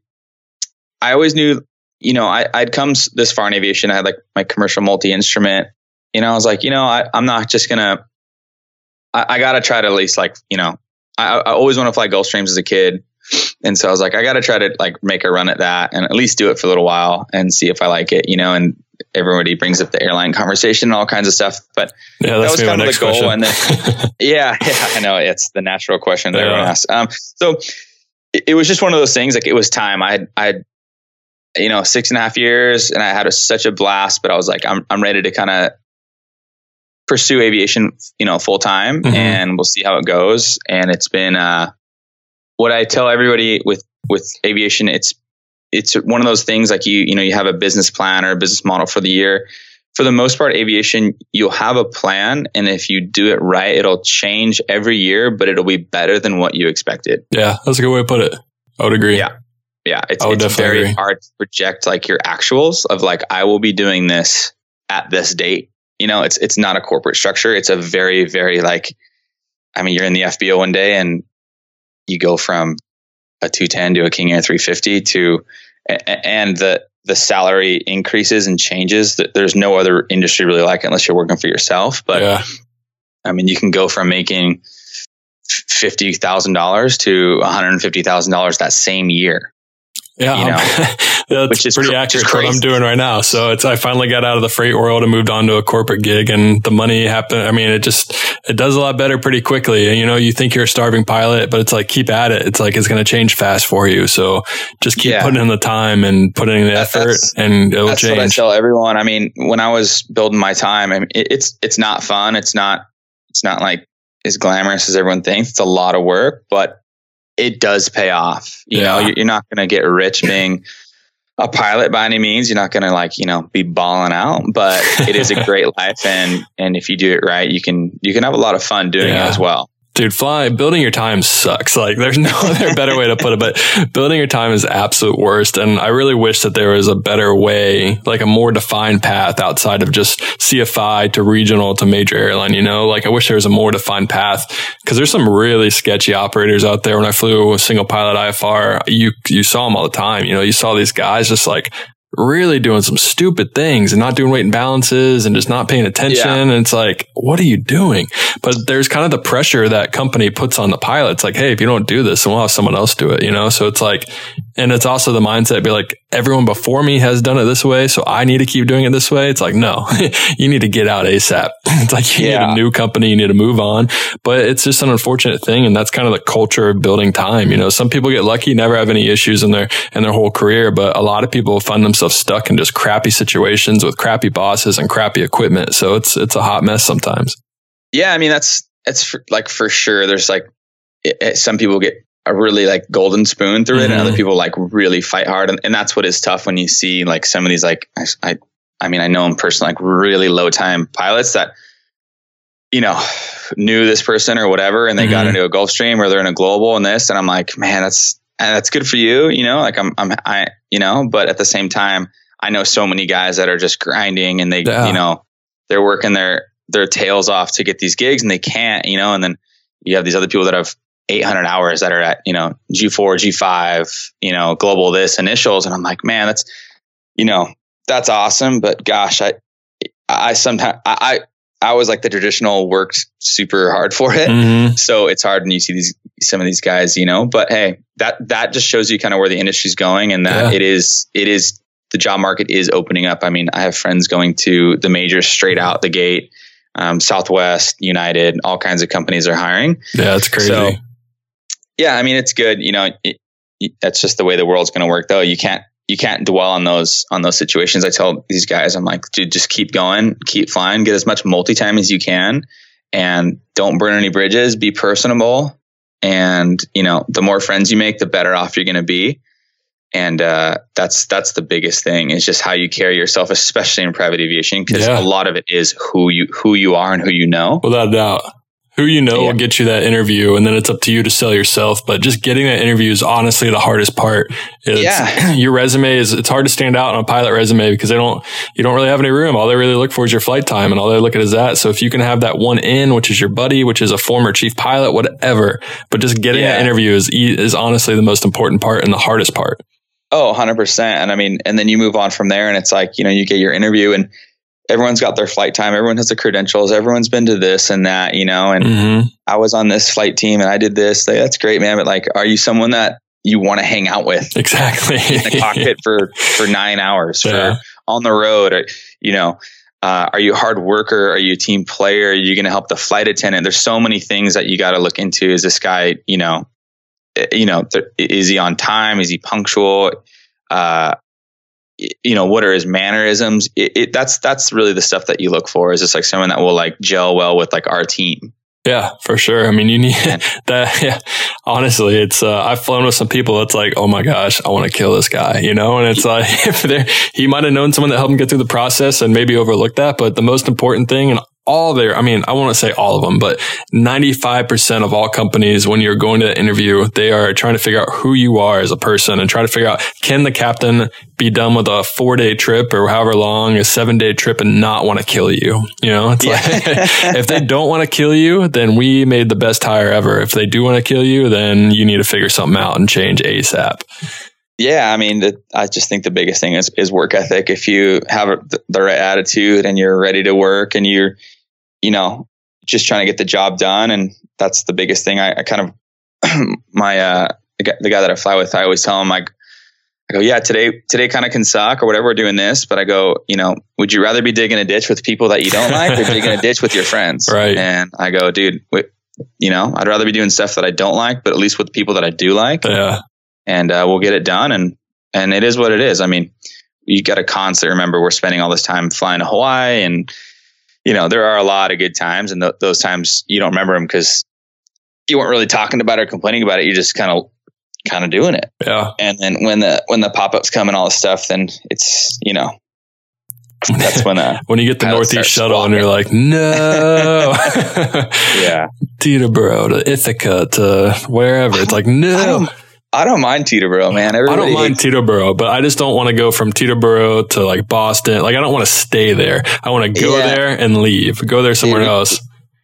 I always knew, you know, I, I'd come this far in aviation. I had like my commercial multi instrument. You know, I was like, you know, I, I'm not just gonna. I, I gotta try to at least like, you know, I, I always want to fly Gulfstreams as a kid, and so I was like, I gotta try to like make a run at that and at least do it for a little while and see if I like it, you know. And everybody brings up the airline conversation and all kinds of stuff, but Yeah, that was gonna be my kind of the goal. question. And then, yeah, yeah, I know it's the natural question that everyone asks. Um, so it, it was just one of those things. Like it was time. I, I, you know, six and a half years, and I had a, such a blast. But I was like, I'm, I'm ready to kind of pursue aviation, you know, full time, Mhm. and we'll see how it goes. And it's been uh, what I tell everybody with with aviation. It's it's one of those things like you you know you have a business plan or a business model for the year for the most part aviation you'll have a plan and if you do it right it'll change every year but it'll be better than what you expected yeah, that's a good way to put it. I would agree. Yeah. yeah it's, I would it's very agree. hard to project like your actuals of like i will be doing this at this date you know it's it's not a corporate structure it's a very very like i mean you're in the fbo one day and you go from a 210 to a king air 350 to and the the salary increases and changes. that There's no other industry really like it unless you're working for yourself. But yeah. I mean, you can go from making fifty thousand dollars to one hundred and fifty thousand dollars that same year. Yeah, you know, that's pretty cr- accurate what I'm doing right now. So it's I finally got out of the freight world and moved on to a corporate gig, and the money happened. I mean, it just it does a lot better pretty quickly. And you know, you think you're a starving pilot, but it's like keep at it. It's like it's going to change fast for you. So just keep yeah. putting in the time and putting in the effort, and it'll that's change. That's what I tell everyone. I mean, when I was building my time, I mean, it, it's it's not fun. It's not it's not like as glamorous as everyone thinks. It's a lot of work, but it does pay off. You yeah. know, you're not going to get rich being a pilot by any means. You're not going to like, you know, be balling out, but it is a great life. And, and if you do it right, you can, you can have a lot of fun doing yeah. it as well. Dude, fly building your time sucks. Like there's no other better way to put it, but building your time is absolute worst. And I really wish that there was a better way, like a more defined path outside of just CFI to regional to major airline, you know? Like I wish there was a more defined path because there's some really sketchy operators out there. When I flew a single pilot IFR, you, you saw them all the time. You know, you saw these guys just like really doing some stupid things and not doing weight and balances and just not paying attention. Yeah. And it's like, what are you doing? But there's kind of the pressure that company puts on the pilots. Like, hey, if you don't do this, then we'll have someone else do it, you know? So it's like, and it's also the mindset be like, everyone before me has done it this way. So I need to keep doing it this way. It's like, no, you need to get out ASAP. it's like you yeah. need a new company. You need to move on, but it's just an unfortunate thing. And that's kind of the culture of building time. You know, some people get lucky, never have any issues in their, in their whole career, but a lot of people find themselves stuck in just crappy situations with crappy bosses and crappy equipment. So it's, it's a hot mess sometimes. Yeah. I mean, that's, it's for, like for sure. There's like, it, it, some people get a really like golden spoon through mm-hmm. it and other mm-hmm. people like really fight hard and, and that's what is tough when you see like some of these like I, I I mean I know in person like really low time pilots that you know knew this person or whatever and they mm-hmm. got into a Gulfstream or they're in a global and this and I'm like man that's and that's good for you you know like I'm I'm I you know but at the same time I know so many guys that are just grinding and they yeah. you know they're working their their tails off to get these gigs and they can't you know and then you have these other people that have 800 hours that are at, you know, G4, G5, you know, global this initials. And I'm like, man, that's, you know, that's awesome. But gosh, I, I sometimes, I, I was like the traditional worked super hard for it. Mm-hmm. So it's hard when you see these, some of these guys, you know, but hey, that, that just shows you kind of where the industry's going and that yeah. it is, it is, the job market is opening up. I mean, I have friends going to the majors straight out the gate. Um, Southwest, United, all kinds of companies are hiring. Yeah, that's crazy. So yeah, I mean, it's good. You know, it, it, that's just the way the world's going to work, though. You can't you can't dwell on those on those situations. I tell these guys, I'm like, dude, just keep going, keep flying, get as much multi time as you can, and don't burn any bridges. Be personable, and you know, the more friends you make, the better off you're going to be. And uh, that's that's the biggest thing is just how you carry yourself, especially in private aviation, because yeah. a lot of it is who you who you are and who you know. Without a doubt who you know yeah. will get you that interview and then it's up to you to sell yourself but just getting that interview is honestly the hardest part it's, yeah. your resume is it's hard to stand out on a pilot resume because they don't you don't really have any room all they really look for is your flight time and all they look at is that so if you can have that one in which is your buddy which is a former chief pilot whatever but just getting yeah. that interview is is honestly the most important part and the hardest part oh 100% and i mean and then you move on from there and it's like you know you get your interview and everyone's got their flight time. Everyone has the credentials. Everyone's been to this and that, you know, and mm-hmm. I was on this flight team and I did this. Like, That's great, man. But like, are you someone that you want to hang out with? Exactly. in the cockpit for, for nine hours yeah. for on the road or, you know, uh, are you a hard worker? Are you a team player? Are you going to help the flight attendant? There's so many things that you got to look into. Is this guy, you know, eh, you know, th- is he on time? Is he punctual? Uh, you know what are his mannerisms? It, it, that's that's really the stuff that you look for is just like someone that will like gel well with like our team. Yeah for sure. I mean you need that yeah. Honestly it's uh, i've flown with some people it's like oh my gosh i want to kill this guy you know? And it's like if he might have known someone that helped him get through the process and maybe overlooked that but the most important thing and all their, I mean, I want to say all of them, but 95% of all companies, when you're going to interview, they are trying to figure out who you are as a person and try to figure out, can the captain be done with a four day trip or however long, a seven day trip and not want to kill you? You know, it's yeah. like, if they don't want to kill you, then we made the best hire ever. If they do want to kill you, then you need to figure something out and change ASAP. Yeah, I mean, the, I just think the biggest thing is is work ethic. If you have the right attitude and you're ready to work and you're, you know, just trying to get the job done, and that's the biggest thing. I, I kind of my uh the guy, the guy that I fly with, I always tell him like, I go, yeah, today today kind of can suck or whatever. We're doing this, but I go, you know, would you rather be digging a ditch with people that you don't like or digging a ditch with your friends? Right. And I go, dude, wait, you know, I'd rather be doing stuff that I don't like, but at least with people that I do like. Yeah. And uh, we'll get it done. And and it is what it is. I mean, you got to constantly remember we're spending all this time flying to Hawaii, and you know there are a lot of good times, and th- those times you don't remember them because you weren't really talking about it or complaining about it. You just kind of kind of doing it. Yeah. And then when the when the pop ups come and all this stuff, then it's you know that's when uh, when you get the Northeast shuttle and you're like, no. yeah. Teterboro to Ithaca to wherever. It's like, no. I don't mind Teterboro, man. I don't mind Teterboro, but I just don't want to go from Teterboro to like Boston. Like I don't want to stay there. I want to go Yeah. there and leave. Go there somewhere Dude, else.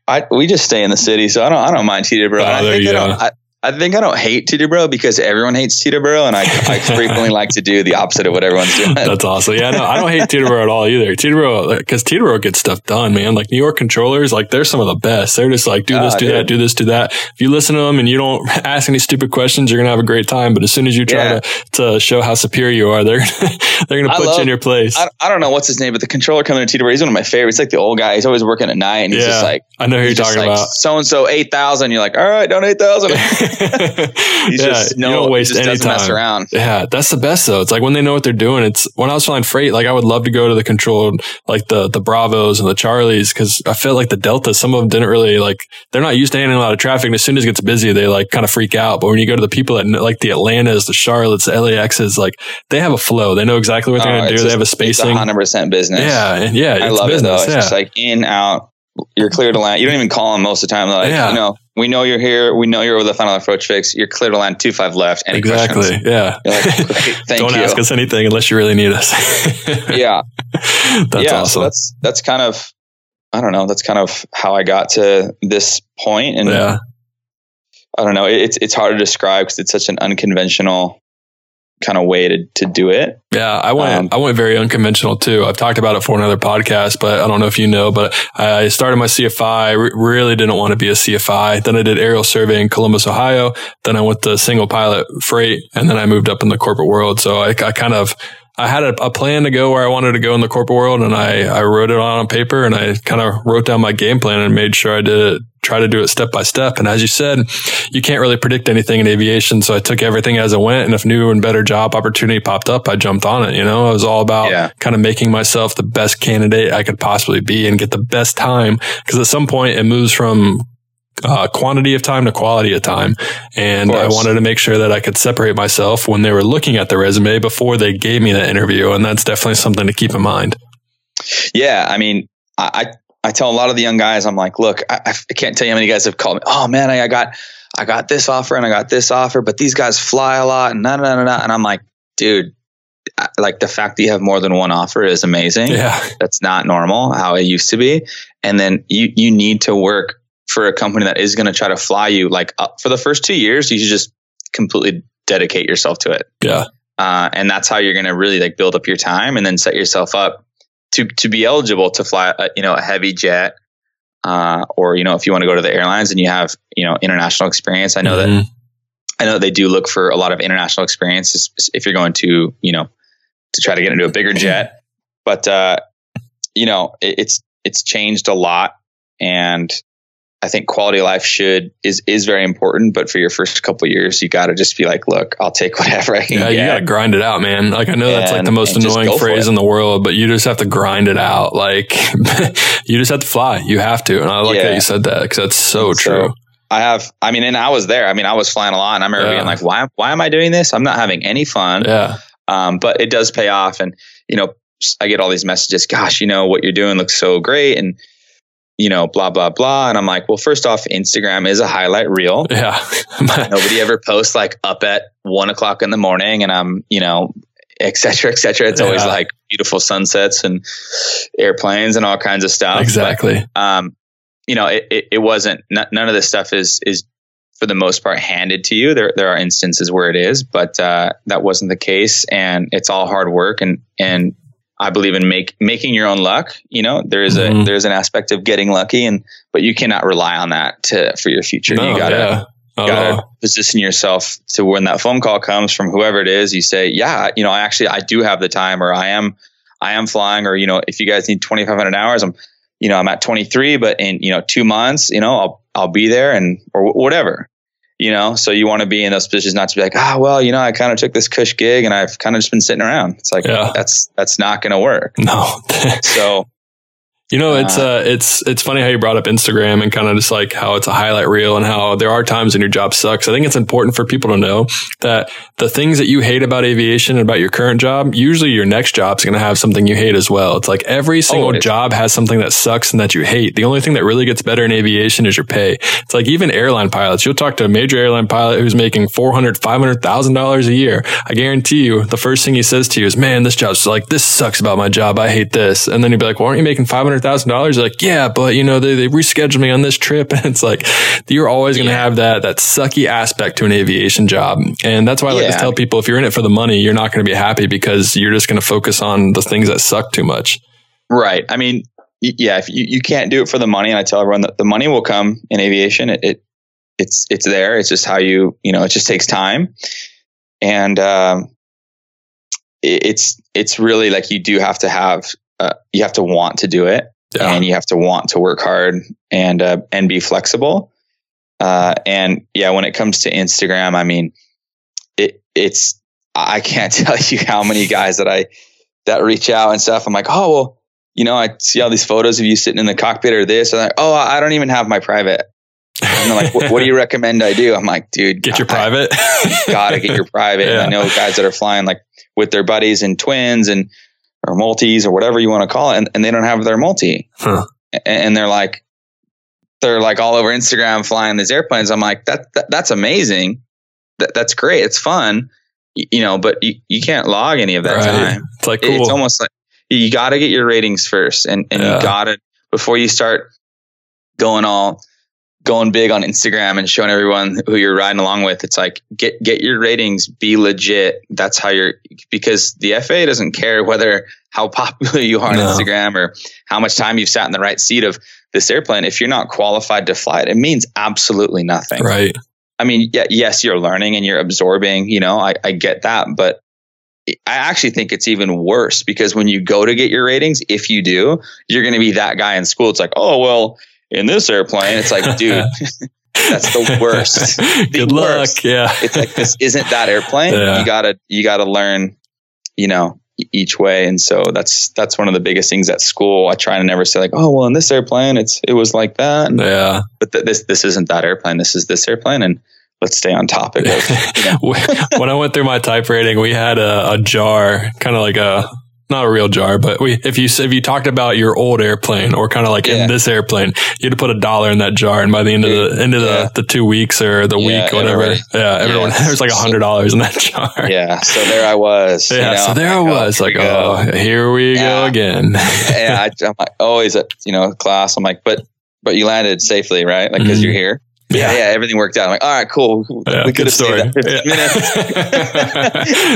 I we just stay in the city, so I don't I don't mind Teterboro. Oh, I think don't. I, I think I don't hate Teterboro because everyone hates Teterboro, and I, I frequently like to do the opposite of what everyone's doing. That's awesome. Yeah, no, I don't hate Teterboro at all either. Teterboro, because Teterboro gets stuff done, man. Like New York controllers, like they're some of the best. They're just like, do this, Ah, do dude. that, do this, do that. If you listen to them and you don't ask any stupid questions, you're gonna have a great time. But as soon as you try Yeah. to, to show how superior you are, they're they're gonna put you in your place. I, I don't know what's his name, but the controller coming to Teterboro, he's one of my favorites. He's like the old guy. He's always working at night, and he's Yeah. just like, I know who you're talking like, about. so and so eight thousand. You're like, all right, don't eight thousand. He's yeah, just no, you don't waste any mess time. around. Yeah, that's the best though. It's like when they know what they're doing. It's when I was flying freight, like I would love to go to the controlled, like the the Bravos and the Charlies, because I felt like the Delta, some of them didn't really like. They're not used to handling a lot of traffic. And as soon as it gets busy, they like kind of freak out. But when you go to the people that know, like the Atlantas, the Charlottes, the LAXs, like they have a flow. They know exactly what they're Oh, going to do. They have a spacing. hundred percent business. Yeah, yeah, I it's love business. it though. It's yeah. just like in out. You're clear to land. You don't even call them most of the time. They're like, Yeah. you know, we know you're here. We know you're over the final approach fix. You're clear to land two five left. Any exactly. questions? Yeah. Like, thank Don't you. ask us anything unless you really need us. Yeah, that's yeah. So awesome. that's that's kind of I don't know. That's kind of how I got to this point, and yeah. I don't know. It, it's it's hard to describe because it's such an unconventional kind of way to to do it. Yeah, I went. Um, I went very unconventional too. I've talked about it for another podcast, but I don't know if you know. But I started my CFI. Re- really didn't want to be a CFI. Then I did aerial survey in Columbus, Ohio. Then I went to single pilot freight, and then I moved up in the corporate world. So I, I kind of. I had a, a plan to go where I wanted to go in the corporate world, and I, I wrote it on paper, and I kind of wrote down my game plan and made sure I did it, try to do it step by step. And as you said, you can't really predict anything in aviation. So I took everything as it went. And if new and better job opportunity popped up, I jumped on it. You know, it was all about Yeah. kind of making myself the best candidate I could possibly be and get the best time. Cause at some point it moves from uh, quantity of time to quality of time. And Of I wanted to make sure that I could separate myself when they were looking at the resume before they gave me the interview. And that's definitely something to keep in mind. Yeah, I mean, I I, tell a lot of the young guys, I'm like, look, I, I can't tell you how many guys have called me. Oh man, I, I got I got this offer and I got this offer, but these guys fly a lot and na na na na. And I'm like, dude, like the fact that you have more than one offer is amazing. Yeah. That's not normal how it used to be. And then you you need to work for a company that is going to try to fly you. Like up for the first two years, you should just completely dedicate yourself to it Yeah. uh, and that's how you're going to really like build up your time and then set yourself up to to be eligible to fly a, you know a heavy jet uh, or you know if you want to go to the airlines and you have you know international experience i know that Mhm. i know they do look for a lot of international experiences if you're going to you know to try to get into a bigger jet but uh, you know it, it's it's changed a lot and I think quality of life should is is very important, but for your first couple of years, you got to just be like, look, I'll take whatever I can Yeah, get. you gotta grind it out, man. Like I know that's like the most annoying phrase in the world, but you just have to grind it out. Like you just have to fly. You have to, and I like that you said that because that's so So, true. I have, I mean, and I was there. I mean, I was flying a lot, and I remember Yeah. being like, why, why am I doing this? I'm not having any fun. Yeah, Um, but it does pay off, and you know, I get all these messages. Gosh, you know what you're doing looks so great, and you know, blah blah blah. And I'm like, well, first off, Instagram is a highlight reel. yeah, Nobody ever posts like up at one o'clock in the morning, and I'm, you know, et cetera, et cetera. It's always like beautiful sunsets and airplanes and all kinds of stuff. But, exactly. um, you know, it, it, it wasn't, n- none of this stuff is, is for the most part handed to you. There there are instances where it is, but uh, that wasn't the case, and it's all hard work and and I believe in make making your own luck. You know, there is mm-hmm. a there's an aspect of getting lucky, and but you cannot rely on that to for your future. No, you gotta yeah. oh. gotta position yourself to when that phone call comes from whoever it is. You say, yeah, you know, I actually I do have the time, or I am I am flying, or you know, if you guys need 2,500 hours, I'm you know I'm at 23, but in you know two months, you know I'll I'll be there and or whatever you know? So you want to be in those positions not to be like ah oh, well you know i kind of took this cush gig and i've kind of just been sitting around. It's like yeah. that's that's not going to work. No. So you know, it's uh, uh, it's it's funny how you brought up Instagram and kind of just like how it's a highlight reel and how there are times when your job sucks. I think it's important for people to know that the things that you hate about aviation and about your current job, usually your next job is going to have something you hate as well. It's like every single oh, job has something that sucks and that you hate. The only thing that really gets better in aviation is your pay. It's like even airline pilots. You'll talk to a major airline pilot who's making four hundred, five hundred thousand dollars a year. I guarantee you, the first thing he says to you is, "Man, this job's like this sucks about my job. I hate this." And then he'd be like, "Well, aren't you making five hundred thousand dollars?" Like, yeah, but you know, they, they rescheduled me on this trip. And it's like, you're always going to yeah. have that, that sucky aspect to an aviation job. And that's why I like yeah. to tell people, if you're in it for the money, you're not going to be happy because you're just going to focus on the things that suck too much. Right. I mean, yeah, if you, you can't do it for the money, and I tell everyone that the money will come in aviation. It, it it's it's there. It's just how you you know it just takes time, and um, it, it's it's really like you do have to have uh, you have to want to do it, yeah. and you have to want to work hard and uh, and be flexible. Uh, and yeah, when it comes to Instagram, I mean, it it's I can't tell you how many guys that I that reach out and stuff. I'm like, oh well, you know, I see all these photos of you sitting in the cockpit or this, and like, oh, I don't even have my private. And they're like, what, what, do you recommend I do? I'm like, dude, get your I, private. gotta get your private. Yeah. And I know guys that are flying like with their buddies and twins and or multis or whatever you want to call it, and, and they don't have their multi. Huh. And they're like, they're like all over Instagram flying these airplanes. I'm like, that, that that's amazing. That, that's great. It's fun, you know, but you, you can't log any of that right. time. It's like cool. It's almost like you got to get your ratings first, and and yeah. you got to before you start going all going big on Instagram and showing everyone who you're riding along with. It's like get get your ratings, be legit. That's how you're because the FAA doesn't care whether how popular you are on no. Instagram or how much time you've sat in the right seat of this airplane. If you're not qualified to fly it, it means absolutely nothing. Right. I mean, yeah, yes, you're learning and you're absorbing, you know, I, I get that, but I actually think it's even worse because when you go to get your ratings, if you do, you're going to be that guy in school. It's like, oh, well, in this airplane. It's like, dude, that's the worst. The Good worst. luck. Yeah. it's like this isn't that airplane. Yeah. You gotta you gotta learn, you know, each way. And so that's that's one of the biggest things at school. I try to never say like, oh well, in this airplane, it's it was like that. And, yeah. But th- this this isn't that airplane. This is this airplane, and let's stay on topic. Of, you know. when I went through my type rating, we had a, a jar, kind of like a not a real jar, but we, if you if you talked about your old airplane or kind of like yeah. in this airplane, you had to put a dollar in that jar, and by the end of the end of yeah. the, the two weeks or the yeah, week, whatever, yeah, everyone there's like a hundred dollars in that jar. Yeah, so there I was. Yeah, you know, so there I was, like, oh, here we go again. yeah, I, am like always at you know class. I'm like, but but you landed safely, right? Like because mm-hmm. you're here. Yeah, yeah, everything worked out. I'm like, all right, cool. Yeah, we could have story. Yeah.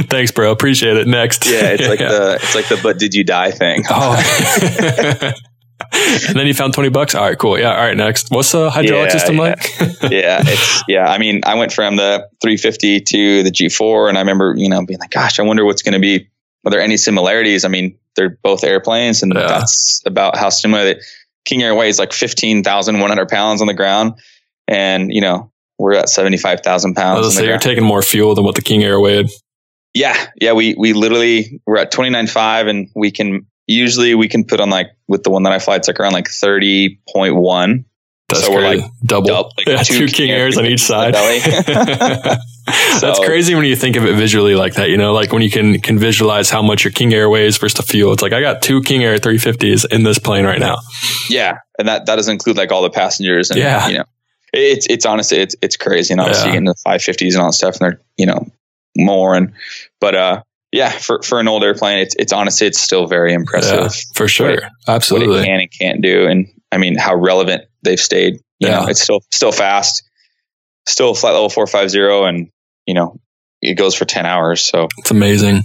Thanks, bro. Appreciate it. Next. Yeah, it's like yeah. the it's like the but did you die thing. Oh. and then you found 20 bucks. All right, cool. Yeah. All right. Next. What's the hydraulic yeah, system yeah. like? yeah. It's, yeah. I mean, I went from the 350 to the G4 and I remember, you know, being like, gosh, I wonder what's going to be, are there any similarities? I mean, they're both airplanes and yeah. that's about how similar King Air weighs like 15,100 pounds on the ground and you know we're at seventy five thousand pounds. So you're taking more fuel than what the King Air weighed. Yeah, yeah. We we literally we're at twenty nine five, and we can usually we can put on like with the one that I fly, it's like around like thirty point one. That's so we're like double, double like yeah, two, two King, Airs on each side. That's crazy when you think of it visually like that. You know, like when you can can visualize how much your King Air weighs versus the fuel. It's like I got two King Air 350s in this plane right now. Yeah, and that that doesn't include like all the passengers. And, yeah, you know, it's it's honestly it's it's crazy, and obviously yeah. getting the five fifties and all that stuff, and they're you know more and but uh yeah for for an old airplane, it's it's honestly it's still very impressive yeah, for sure, what it, absolutely what it can and can't do, and I mean how relevant they've stayed. You yeah. know, it's still still fast. still flight level 450 and, you know, it goes for 10 hours. So it's amazing.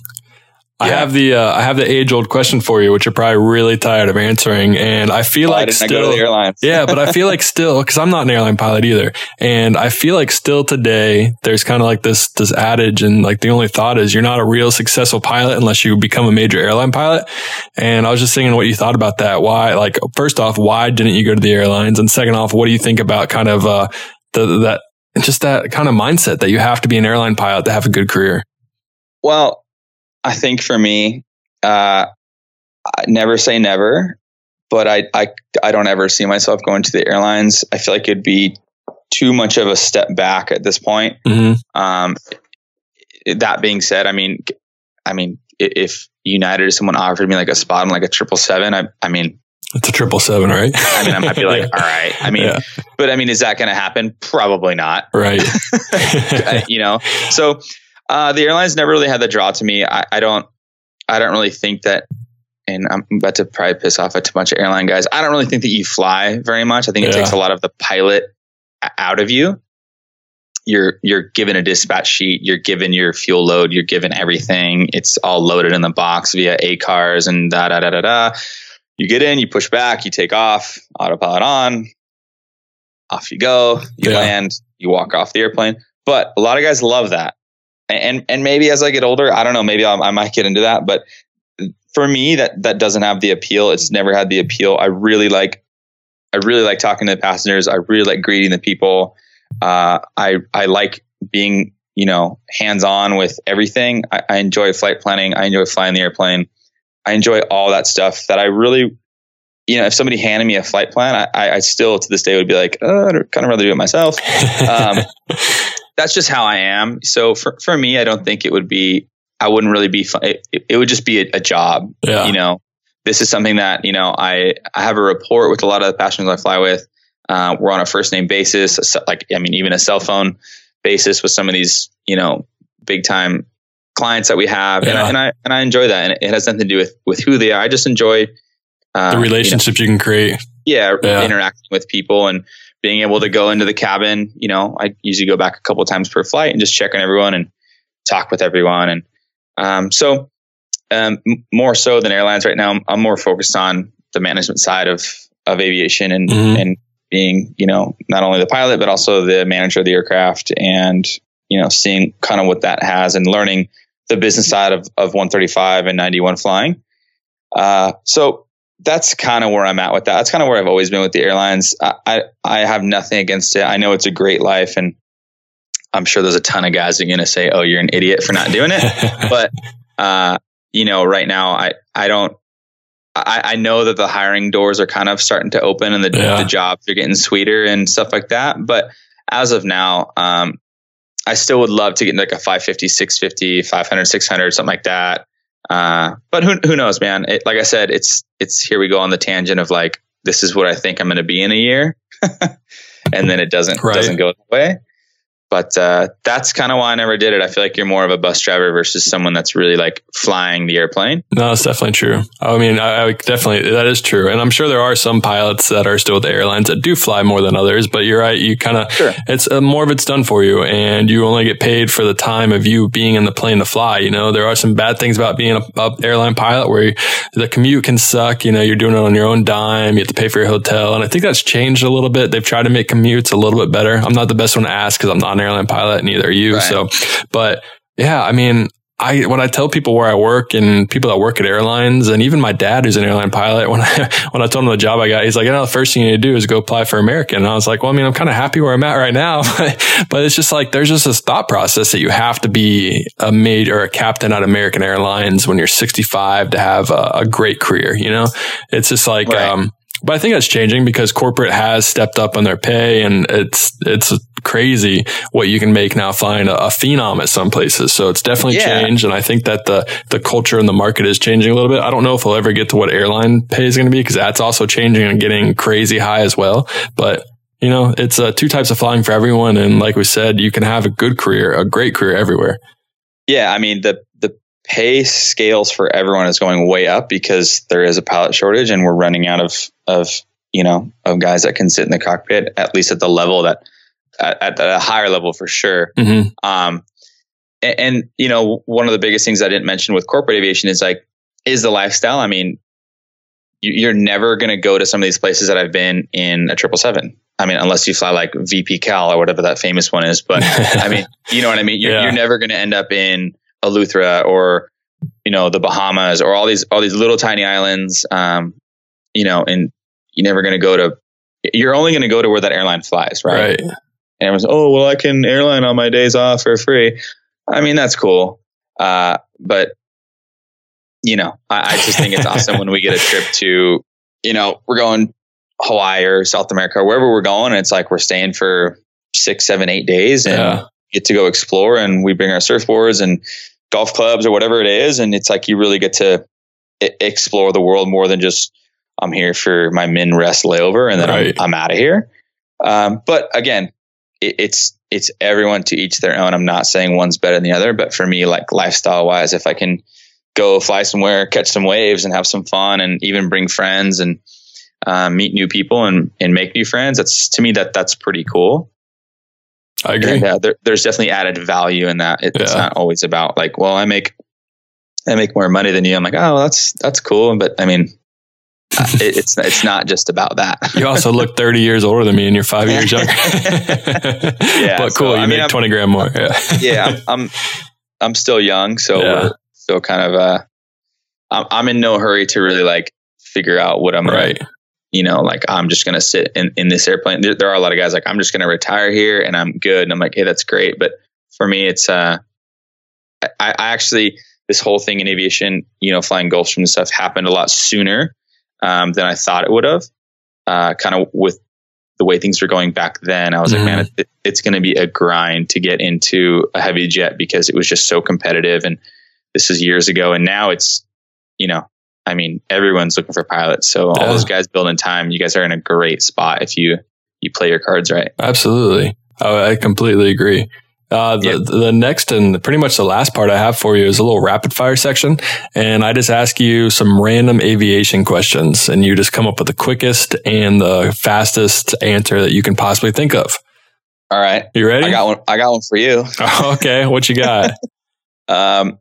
I have the uh, I have the age old question for you, which you're probably really tired of answering, and I feel like still, yeah, but I feel like still because I'm not an airline pilot either, and I feel like still today there's kind of like this this adage, and like the only thought is you're not a real successful pilot unless you become a major airline pilot, and I was just thinking what you thought about that. Why, like, first off, why didn't you go to the airlines, and second off, what do you think about kind of uh, the that just that kind of mindset that you have to be an airline pilot to have a good career? Well, I think for me, uh, never say never, but I, I, I don't ever see myself going to the airlines. I feel like it'd be too much of a step back at this point. Mm-hmm. Um, that being said, I mean, I mean, if United or someone offered me like a spot on like a triple seven, I, I mean, it's a triple seven, right? I mean, I might be like, all right. I mean, yeah. but I mean, is that going to happen? Probably not. Right. you know, so uh, the airlines never really had the draw to me. I, I, don't, I don't really think that, and I'm about to probably piss off a bunch of airline guys. I don't really think that you fly very much. I think it yeah. takes a lot of the pilot out of you. You're you're given a dispatch sheet. You're given your fuel load. You're given everything. It's all loaded in the box via ACARS and da da da da da. You get in, you push back, you take off, autopilot on, off you go. You yeah. land, you walk off the airplane. But a lot of guys love that and and maybe as I get older, I don't know, maybe I'll, i might get into that. But for me, that that doesn't have the appeal. It's never had the appeal. I really like, I really like talking to the passengers. I really like greeting the people. Uh, I I like being you know hands on with everything. I, I enjoy flight planning. I enjoy flying the airplane. I enjoy all that stuff. That I really you know, if somebody handed me a flight plan, I, I still to this day would be like, oh, I'd kind of rather do it myself. Um, that's just how I am. So for, for me, I don't think it would be, I wouldn't really be fun. It, it would just be a, a job. Yeah. You know, this is something that, you know, I, I have a rapport with a lot of the passengers I fly with. Uh, we're on a first name basis, like, I mean, even a cell phone basis with some of these, you know, big time clients that we have. Yeah. And, I, and I, and I enjoy that. And it has nothing to do with, with who they are. I just enjoy uh, the relationships you, know, you, can create. Yeah, yeah. Interacting with people and, being able to go into the cabin, you know, I usually go back a couple times per flight and just check on everyone and talk with everyone. And um, so, um, more so than airlines right now, I'm more focused on the management side of of aviation and mm-hmm. and being, you know, not only the pilot but also the manager of the aircraft and you know seeing kind of what that has and learning the business side of of 135 and 91 flying. Uh, so that's kind of where I'm at with that. That's kind of where I've always been with the airlines. I, I, I have nothing against it. I know it's a great life, and I'm sure there's a ton of guys that are going to say, "Oh, you're an idiot for not doing it." but uh, you know, right now, I I don't. I, I know that the hiring doors are kind of starting to open and the, yeah. the jobs are getting sweeter and stuff like that. But as of now, um, I still would love to get like a 550, 650, 500, 600, something like that. Uh, but who who knows, man? It, like I said, it's it's here we go on the tangent of like this is what I think I'm going to be in a year, and then it doesn't right. doesn't go that way. But uh, that's kind of why I never did it. I feel like you're more of a bus driver versus someone that's really like flying the airplane. No, that's definitely true. I mean, I, I, definitely that is true, and I'm sure there are some pilots that are still with the airlines that do fly more than others. But you're right. You kind of sure. it's uh, more of it's done for you, and you only get paid for the time of you being in the plane to fly. You know, there are some bad things about being a, a airline pilot where you, the commute can suck. You know, you're doing it on your own dime. You have to pay for your hotel, and I think that's changed a little bit. They've tried to make commutes a little bit better. I'm not the best one to ask because I'm not airline pilot, neither are you. Right. So, but yeah, I mean, I when I tell people where I work and people that work at airlines and even my dad who's an airline pilot when I when I told him the job I got he's like you know the first thing you need to do is go apply for American and I was like well I mean I'm kind of happy where I'm at right now but it's just like there's just this thought process that you have to be a major or a captain at American Airlines when you're 65 to have a, a great career you know it's just like right. um but I think that's changing because corporate has stepped up on their pay and it's, it's crazy what you can make now flying a, a phenom at some places. So it's definitely yeah. changed. And I think that the, the culture and the market is changing a little bit. I don't know if we'll ever get to what airline pay is going to be because that's also changing and getting crazy high as well. But you know, it's uh, two types of flying for everyone. And like we said, you can have a good career, a great career everywhere. Yeah. I mean, the, the pay scales for everyone is going way up because there is a pilot shortage and we're running out of of you know of guys that can sit in the cockpit at least at the level that at, at a higher level for sure. hmm Um, and, and you know, one of the biggest things I didn't mention with corporate aviation is like, is the lifestyle. I mean, you, you're never going to go to some of these places that I've been in a triple seven. I mean, unless you fly like VP Cal or whatever that famous one is. But I mean, you know what I mean. You're, Yeah. you're never going to end up in Eleuthera or you know the Bahamas or all these all these little tiny islands. Um, you know, and you're never going to go to. You're only going to go to where that airline flies, right? right. And everyone's, oh, well, I can airline on my days off for free. I mean, that's cool. Uh, but, you know, I, I just think it's awesome when we get a trip to, you know, we're going Hawaii or South America or wherever we're going. And it's like we're staying for six, seven, eight days and Yeah. get to go explore. And we bring our surfboards and golf clubs or whatever it is. And it's like you really get to explore the world more than just, I'm here for my min rest layover and then Right. I'm, I'm out of here. Um, but again, it, it's it's everyone to each their own. I'm not saying one's better than the other, but for me, like lifestyle wise, if I can go fly somewhere, catch some waves, and have some fun, and even bring friends and uh, meet new people and and make new friends, that's to me that that's pretty cool. I agree. And uh, there, there's definitely added value in that. It, It's not always about like, well, I make I make more money than you. I'm like, oh, that's that's cool, but I mean, uh, it, it's it's not just about that. You also look 30 years older than me and you're five years younger. Yeah, but so, cool. you I mean, make I'm- 20 grand more. Yeah. yeah, I'm, I'm I'm still young, so Yeah. we're still kind of uh, I'm I'm in no hurry to really like figure out what I'm gonna, right. you know, like I'm just gonna sit in in this airplane. There, there are a lot of guys like I'm just gonna retire here and I'm good, and I'm like, hey, that's great, but for me, it's uh, I, I actually this whole thing in aviation, you know, flying Gulfstream and stuff happened a lot sooner um, than I thought it would have. Uh, kind of with the way things were going back then, I was Mhm. like, man, it, it's going to be a grind to get into a heavy jet because it was just so competitive. And this is years ago, and now it's, you know, I mean, everyone's looking for pilots. So all Yeah. those guys building time, you guys are in a great spot if you you play your cards right. Absolutely. I, I completely agree. Uh, the, Yeah. the next and pretty much the last part I have for you is a little rapid fire section. And I just ask you some random aviation questions and you just come up with the quickest and the fastest answer that you can possibly think of. All right, You ready? I got one. I got one for you. okay. What you got? Um,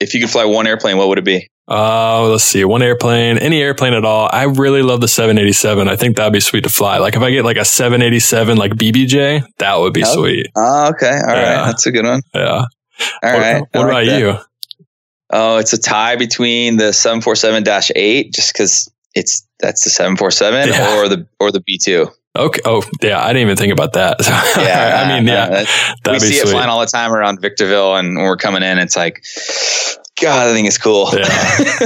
if you could fly one airplane, what would it be? Uh, let's see. One airplane, any airplane at all. I really love the 787. I think that'd be sweet to fly. Like if I get like a 787, like BBJ, that would be Oh. sweet. Oh, okay. All right, Yeah. That's a good one. Yeah. All what right. what like about that. you? Oh, it's a tie between the 747-8 just because it's that's the 747 Yeah. or the or the B2. Okay. Oh, yeah. I didn't even think about that. Yeah, I mean, yeah, we see it flying all the time around Victorville, and when we're coming in, it's like, God, I think it's cool. Yeah.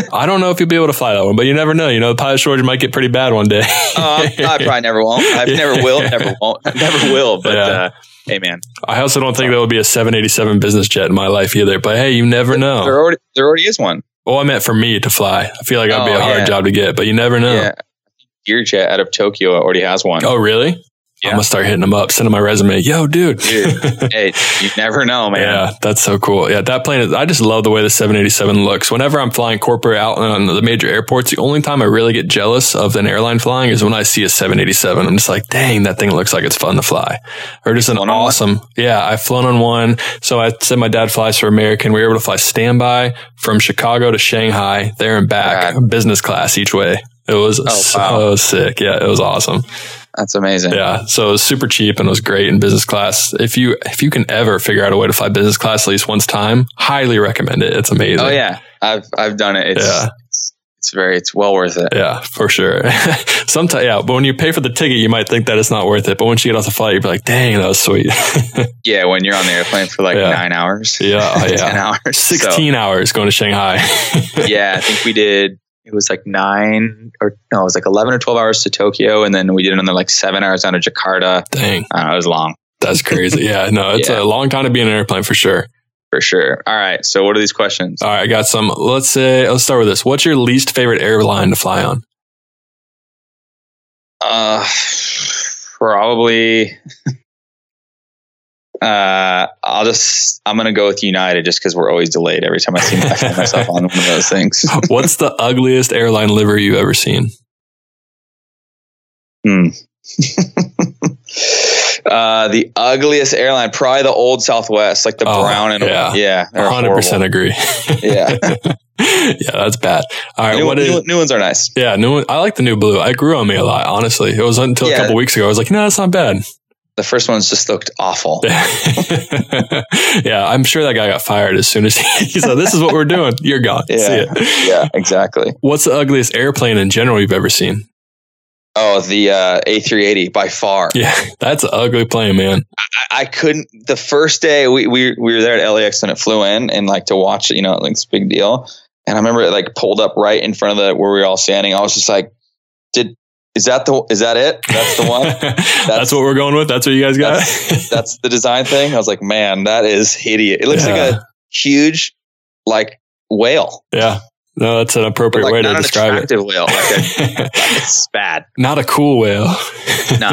I don't know if you'll be able to fly that one, but you never know. You know, the pilot shortage might get pretty bad one day. Uh, I probably never won't. I never will. Never won't. Never will. But Yeah. uh, hey, man, I also don't think there will be a 787 business jet in my life either. But hey, you never there know. already there already is one. Well, I meant for me to fly. I feel like that'd be Oh, a hard yeah. job to get, but you never know. Yeah, Deer Jet out of Tokyo already has one. Oh, really? Yeah. I'm gonna start hitting them up, sending my resume. Yo, dude. Dude, hey, you never know, man. Yeah, that's so cool. Yeah, that plane is, I just love the way the 787 looks. Whenever I'm flying corporate out on the major airports, the only time I really get jealous of an airline flying is when I see a 787. I'm just like, dang, that thing looks like it's fun to fly. Or just an awesome. Yeah, I've flown on one. So I said my dad flies for American. We were able to fly standby from Chicago to Shanghai, there and back, Rad. business class each way. It was oh, so wow. sick. Yeah, it was awesome. That's amazing. Yeah, so it was super cheap and it was great in business class. If you if you can ever figure out a way to fly business class at least once time, highly recommend it. It's amazing. Oh yeah, I've I've done it. It's Yeah. it's, it's very it's well worth it. Yeah, for sure. Sometimes, yeah, but when you pay for the ticket, you might think that it's not worth it. But once you get off the flight, you'd be like, "Dang, that was sweet." Yeah, when you're on the airplane for like Yeah. nine hours. yeah, oh, ten yeah. hours. So, Sixteen hours going to Shanghai. yeah, I think we did. It was like nine or no, it was like eleven or twelve hours to Tokyo, and then we did another like seven hours down to Jakarta. Dang, I it was long that's crazy. Yeah, no, it's Yeah. a long time to be in an airplane for sure. for sure. All right, so what are these questions? All right, I got some. Let's say let's start with this. What's your least favorite airline to fly on? Uh, probably. Uh, I'll just I'm gonna go with United just because we're always delayed every time I see I find myself on one of those things. What's the ugliest airline livery you've ever seen? Hmm. Uh, the ugliest airline, probably the old Southwest, like the Oh, brown and yeah. yeah, hundred percent agree. Yeah, yeah, that's bad. All right, new, what is? new, new ones are nice. Yeah, new. I like the new blue. I grew on me a lot. Honestly, it was until a Yeah. couple weeks ago. I was like, no, that's not bad. The first ones just looked awful. yeah, I'm sure that guy got fired as soon as he, said, "This is what we're doing. You're gone." See Yeah, yeah, exactly. What's the ugliest airplane in general you've ever seen? Oh, the uh, A380 by far. Yeah, that's an ugly plane, man. I, I couldn't. The first day we, we we were there at LAX when it flew in, and like to watch it, you know, like it's a big deal. And I remember it like pulled up right in front of the where we were all standing. I was just like, "Did is that the is that it? That's the one. that's, what we're going with. That's what you guys got. That's the design thing." I was like, "Man, that is hideous. It looks like a huge like whale, yeah. No, that's an appropriate like way to describe it. whale. Like a, like, it's bad. Not a cool whale. No.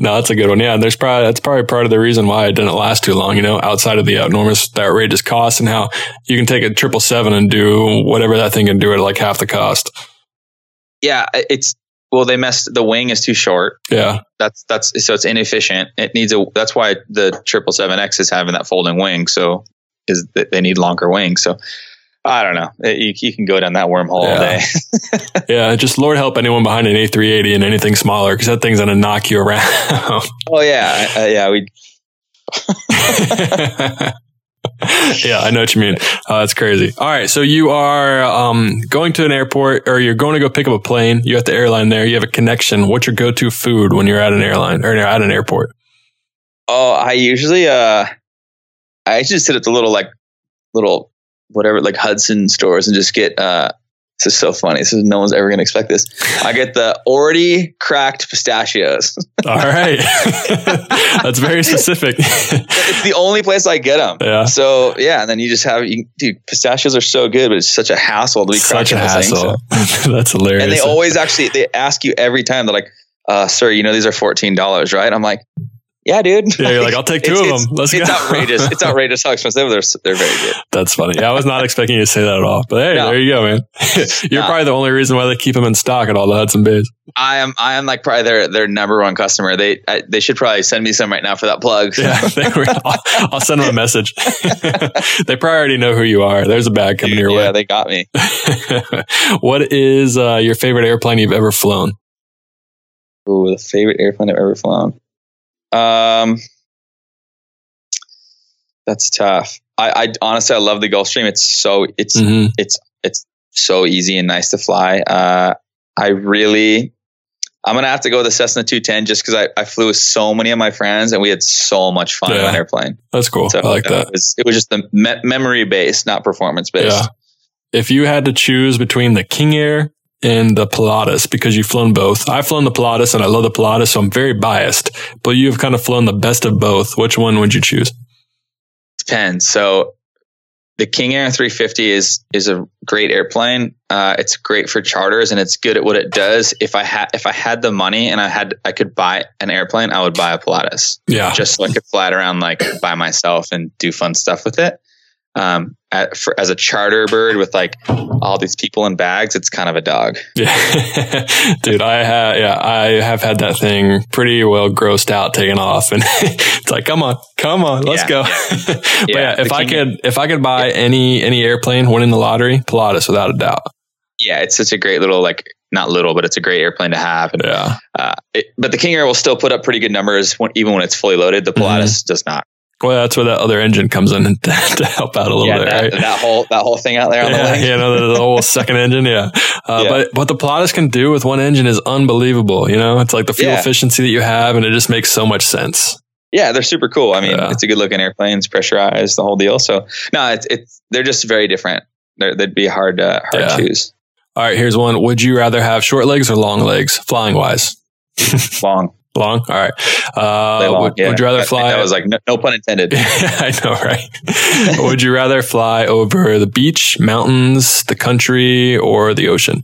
no, that's a good one. Yeah, and there's probably that's probably part of the reason why it didn't last too long. You know, outside of the enormous, the outrageous cost, and how you can take a triple seven and do whatever that thing can do at like half the cost. Yeah, it's well, they messed. The wing is too short. Yeah, that's that's so it's inefficient. It needs a that's why the triple seven X is having that folding wing. So is that they need longer wings. So I don't know. It- you, you can go down that wormhole all Yeah. day. yeah. Just Lord help anyone behind an A380 and anything smaller because that thing's gonna knock you around. oh yeah, uh, yeah. We yeah, I know what you mean. Uh, that's crazy. All right, so you are um, going to an airport, or you're going to go pick up a plane. You're at the airline there. You have a connection. What's your go-to food when you're at an airline or at an airport? oh I usually uh I usually sit at the little like little whatever like Hudson stores and just get uh this is so funny. This is no one's ever gonna expect this. I get the already cracked pistachios. All right, that's very specific. it's the only place I get them. Yeah. So yeah, and then you just have you, dude. Pistachios are so good, but it's such a hassle to be Such a cracking the thing, hassle. so- that's hilarious. And they always actually they ask you every time. They're like, uh, "Sir, you know these are fourteen dollars, right?" I'm like, "Yeah, dude." yeah, you're like, I'll take two It's- of them. Let's see. it's go. outrageous. It's outrageous how expensive they're. They're very good. That's funny. Yeah, I was not expecting you to say that at all. But hey, No. there you go, man. You're No. probably the only reason why they keep them in stock at all the Hudson Bays. I am. I am like probably their their number one customer. They I, they should probably send me some right now for that plug. Yeah, were, I'll, I'll send them a message. they probably already know who you are. There's a bag coming your yeah, way. Yeah, they got me. what is uh, your favorite airplane you've ever flown? Ooh, the favorite airplane I've ever flown. Um, that's tough. I, I honestly I love the Gulfstream. It's so it's hmm it's so easy and nice to fly. Uh, I really, I'm gonna have to go with the Cessna 210 just because I, I flew with so many of my friends and we had so much fun on Yeah. an airplane. That's cool. So I like uh, that. It was, it was just the me- memory based, not performance based. Yeah. If you had to choose between the King Air and the Pilatus, because you've flown both, I've flown the Pilatus and I love the Pilatus, so I'm very biased. But you've kind of flown the best of both. Which one would you choose? Depends. So the King Air 350 is is a great airplane. Uh, it's great for charters and it's good at what it does. If I had if I had the money and I had I could buy an airplane, I would buy a Pilatus. Yeah. just so I could fly it around like by myself and do fun stuff with it. Um, at, for, as a charter bird with like all these people in bags, it's kind of a dog. Yeah, dude, I have yeah, I have had that thing pretty well grossed out, taken off, and it's like, come on, come on, let's Yeah, go. but Yeah, yeah, if I could, if I could buy any any airplane winning the lottery, Pilatus without a doubt. Yeah, it's such a great little like not little, but it's a great airplane to have. And, Yeah, uh, it, but the King Air will still put up pretty good numbers when, even when it's fully loaded. The Pilatus does not. Well, that's where that other engine comes in to, to help out a little yeah, bit, that, right? that whole that whole thing out there on the Yeah, wing. you know the, the whole second engine, yeah. Uh, Yeah. But what the Pilatus can do with one engine is unbelievable. You know, it's like the fuel Yeah. efficiency that you have, and it just makes so much sense. Yeah, they're super cool. I mean, it's a good looking airplane. It's pressurized, the whole deal. So no, it's it's they're just very different. They're, they'd be hard to hard to choose. All right, here's one. Would you rather have short legs or long legs, flying wise? Long, Long. All right. Uh, long, would, yeah. would you rather fly? That was like no, no pun intended. I know, right? would you rather fly over the beach, mountains, the country, or the ocean?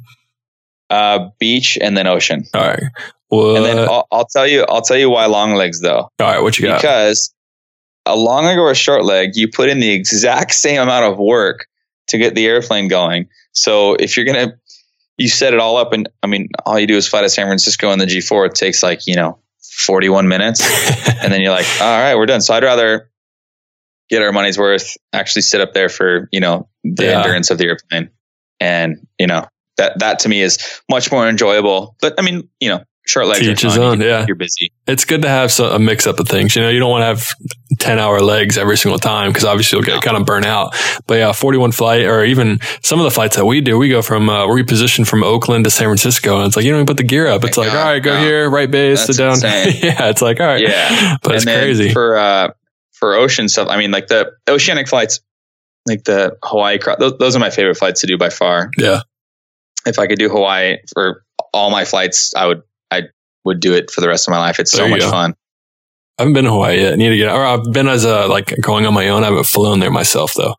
Uh, beach and then ocean. All right. Well, And then I'll, I'll tell you, I'll tell you why long legs though, all right. What you got? because a long leg or a short leg, you put in the exact same amount of work to get the airplane going. So if you're gonna, you set it all up, and I mean, all you do is fly to San Francisco in the G4. It takes like you know 41 minutes. and then you're like, all right, we're done. So I'd rather get our money's worth, actually sit up there for, you know, the Yeah. endurance of the airplane. And, you know, that, that to me is much more enjoyable. But I mean, you know, short legs To are each his fun. own, You- yeah. You're busy. It's good to have a mix up of things. You know, you don't want to have 10 hour legs every single time because obviously you'll get No. kind of burnt out. But yeah, 41 flight or even some of the flights that we do, we go from, uh, we reposition from Oakland to San Francisco and it's like, you don't even put the gear up. It's like, all right, go no. here, right base, That's sit down. yeah. It's like, all right. Yeah. But it's and then crazy. for uh for ocean stuff. I mean, like the oceanic flights, like the Hawaii. Those, those are my favorite flights to do by far. yeah. If I could do Hawaii for all my flights, I would. Would do it for the rest of my life. It's There so much go. fun. I haven't been to Hawaii yet. I need to get, or I've been as a, like going on my own. I haven't flown there myself though.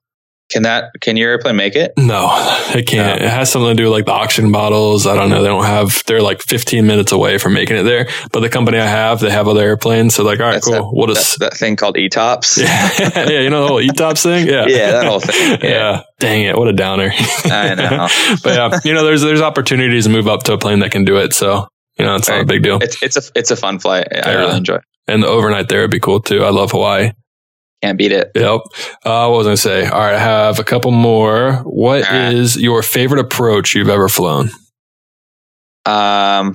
Can that? Can your airplane make it? No, it can't. No. It has something to do with like the oxygen bottles. I don't know. They don't have, they're like 15 minutes away from making it there. But the company I have, they have other airplanes. So like, all right, That's cool. we'll That, that thing called ETOPS. yeah, yeah, you know the whole ETOPS thing? Yeah. Yeah, that whole thing. Yeah. Yeah. Dang it. What a downer. I know. but yeah, you know, there's, there's opportunities to move up to a plane that can do it. So, you know, it's not a big deal. It's it's a it's a fun flight. I Yeah. really enjoy. it. And the overnight there would be cool too. I love Hawaii. Can't beat it. Yep. Uh, what was I going to say? All right. I have a couple more. What is right. your favorite approach you've ever flown? Um,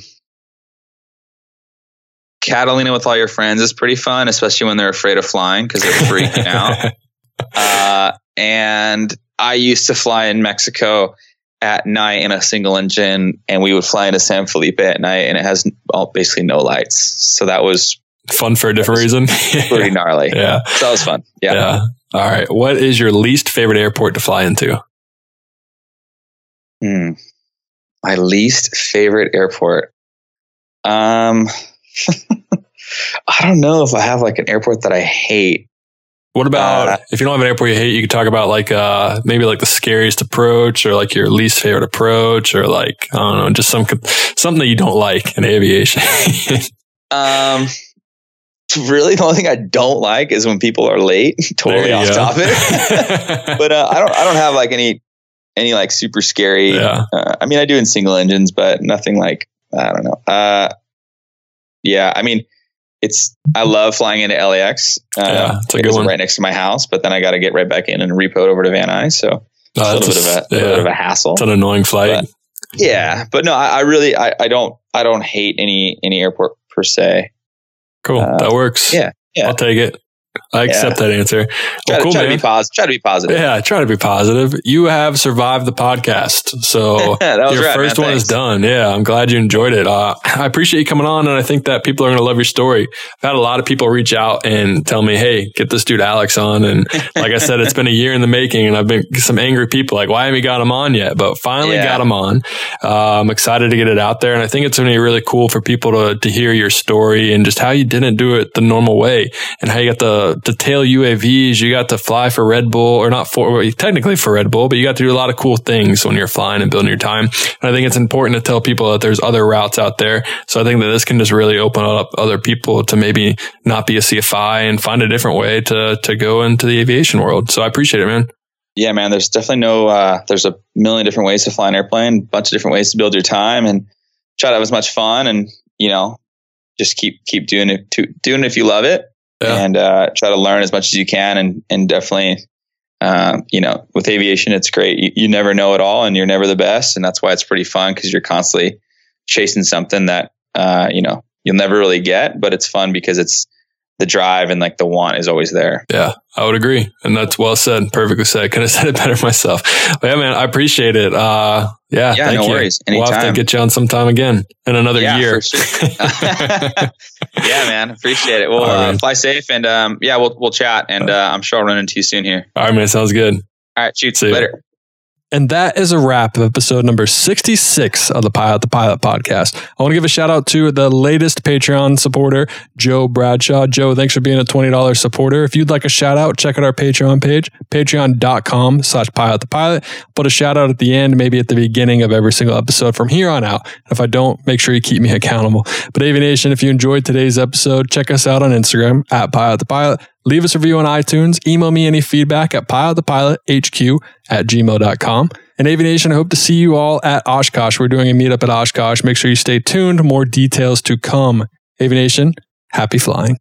Catalina with all your friends is pretty fun, especially when they're afraid of flying because they're freaking out. Uh, and I used to fly in Mexico at night in a single engine, and we would fly into San Felipe at night, and it has well, basically no lights. So that was Fun for a different reason. pretty gnarly. yeah. So that was fun. yeah. Yeah. All right. What is your least favorite airport to fly into? Hmm. My least favorite airport. Um, I don't know if I have like an airport that I hate. What about Uh, if you don't have an airport you hate, you could talk about like uh maybe like the scariest approach or like your least favorite approach or like I don't know, just some something that you don't like in aviation. Um, really, the only thing I don't like is when people are late. totally off go. topic. but uh, I don't. I don't have like any any like super scary. yeah. Uh, I mean, I do in single engines, but nothing like I don't know. Uh, yeah, I mean, it's I love flying into LAX. Uh, Yeah, it's a good one. right next to my house, but then I got to get right back in and repo it over to Van Nuys, so it's Uh, a little bit of a, a- a little bit of a hassle. It's an annoying flight. But- yeah, but no, I, I really I, I don't I don't hate any any airport per se. cool. uh, that works. yeah, yeah. I'll take it. I accept that answer. Try, Well, to, cool, try to be positive. Try to be positive. Yeah, try to be positive. You have survived the podcast. So your right, first man. one is done. Yeah, I'm glad you enjoyed it. Uh, I appreciate you coming on, and I think that people are going to love your story. I've had a lot of people reach out and tell me, "Hey, get this dude Alex on." And like I said, it's been a year in the making, and I've been some angry people like, "Why haven't you got him on yet?" But finally Yeah. got him on. Uh, I'm excited to get it out there, and I think it's going to be really cool for people to to hear your story and just how you didn't do it the normal way, and how you got the the tail UAVs. You got to fly for Red Bull, or not for well, technically for Red Bull, but you got to do a lot of cool things when you're flying and building your time. And I think it's important to tell people that there's other routes out there. So I think that this can just really open up other people to maybe not be a CFI and find a different way to to go into the aviation world. So I appreciate it, man. Yeah, man. There's definitely no. Uh, there's a million different ways to fly an airplane. Bunch of different ways to build your time and try to have as much fun and you know just keep keep doing it. To, doing it if you love it Yeah. and uh, try to learn as much as you can and and definitely. Um, you know, with aviation, it's great. You, you never know it all, and you're never the best, and that's why it's pretty fun because you're constantly chasing something that uh, you know you'll never really get, but it's fun because it's the drive and like the want is always there. Yeah, I would agree. And that's well said. Perfectly said. Couldn't have said it better myself. But yeah, man, I appreciate it. Uh, yeah, Yeah, thank no you. worries. We'll have to get you on sometime again in another Yeah, year. for sure. yeah, man. Appreciate it. Well, right. uh, fly safe and um, yeah, we'll we'll chat and uh, I'm sure I'll run into you soon here. All right, man. Sounds good. All right, shoot. See. Later. And that is a wrap of episode number 66 of the Pilot to Pilot podcast. I want to give a shout out to the latest Patreon supporter, Joe Bradshaw. Joe, thanks for being a $20 supporter. If you'd like a shout out, check out our Patreon page, patreon.com slash pilot to pilot. Put a shout out at the end, maybe at the beginning of every single episode from here on out. If I don't, make sure you keep me accountable. But Aviation, if you enjoyed today's episode, check us out on Instagram at pilot to pilot. Leave us a review on iTunes. Email me any feedback at pilottopilothq at gmail.com. And Aviation, I hope to see you all at Oshkosh. We're doing a meetup at Oshkosh. Make sure you stay tuned. More details to come. Aviation, Happy flying.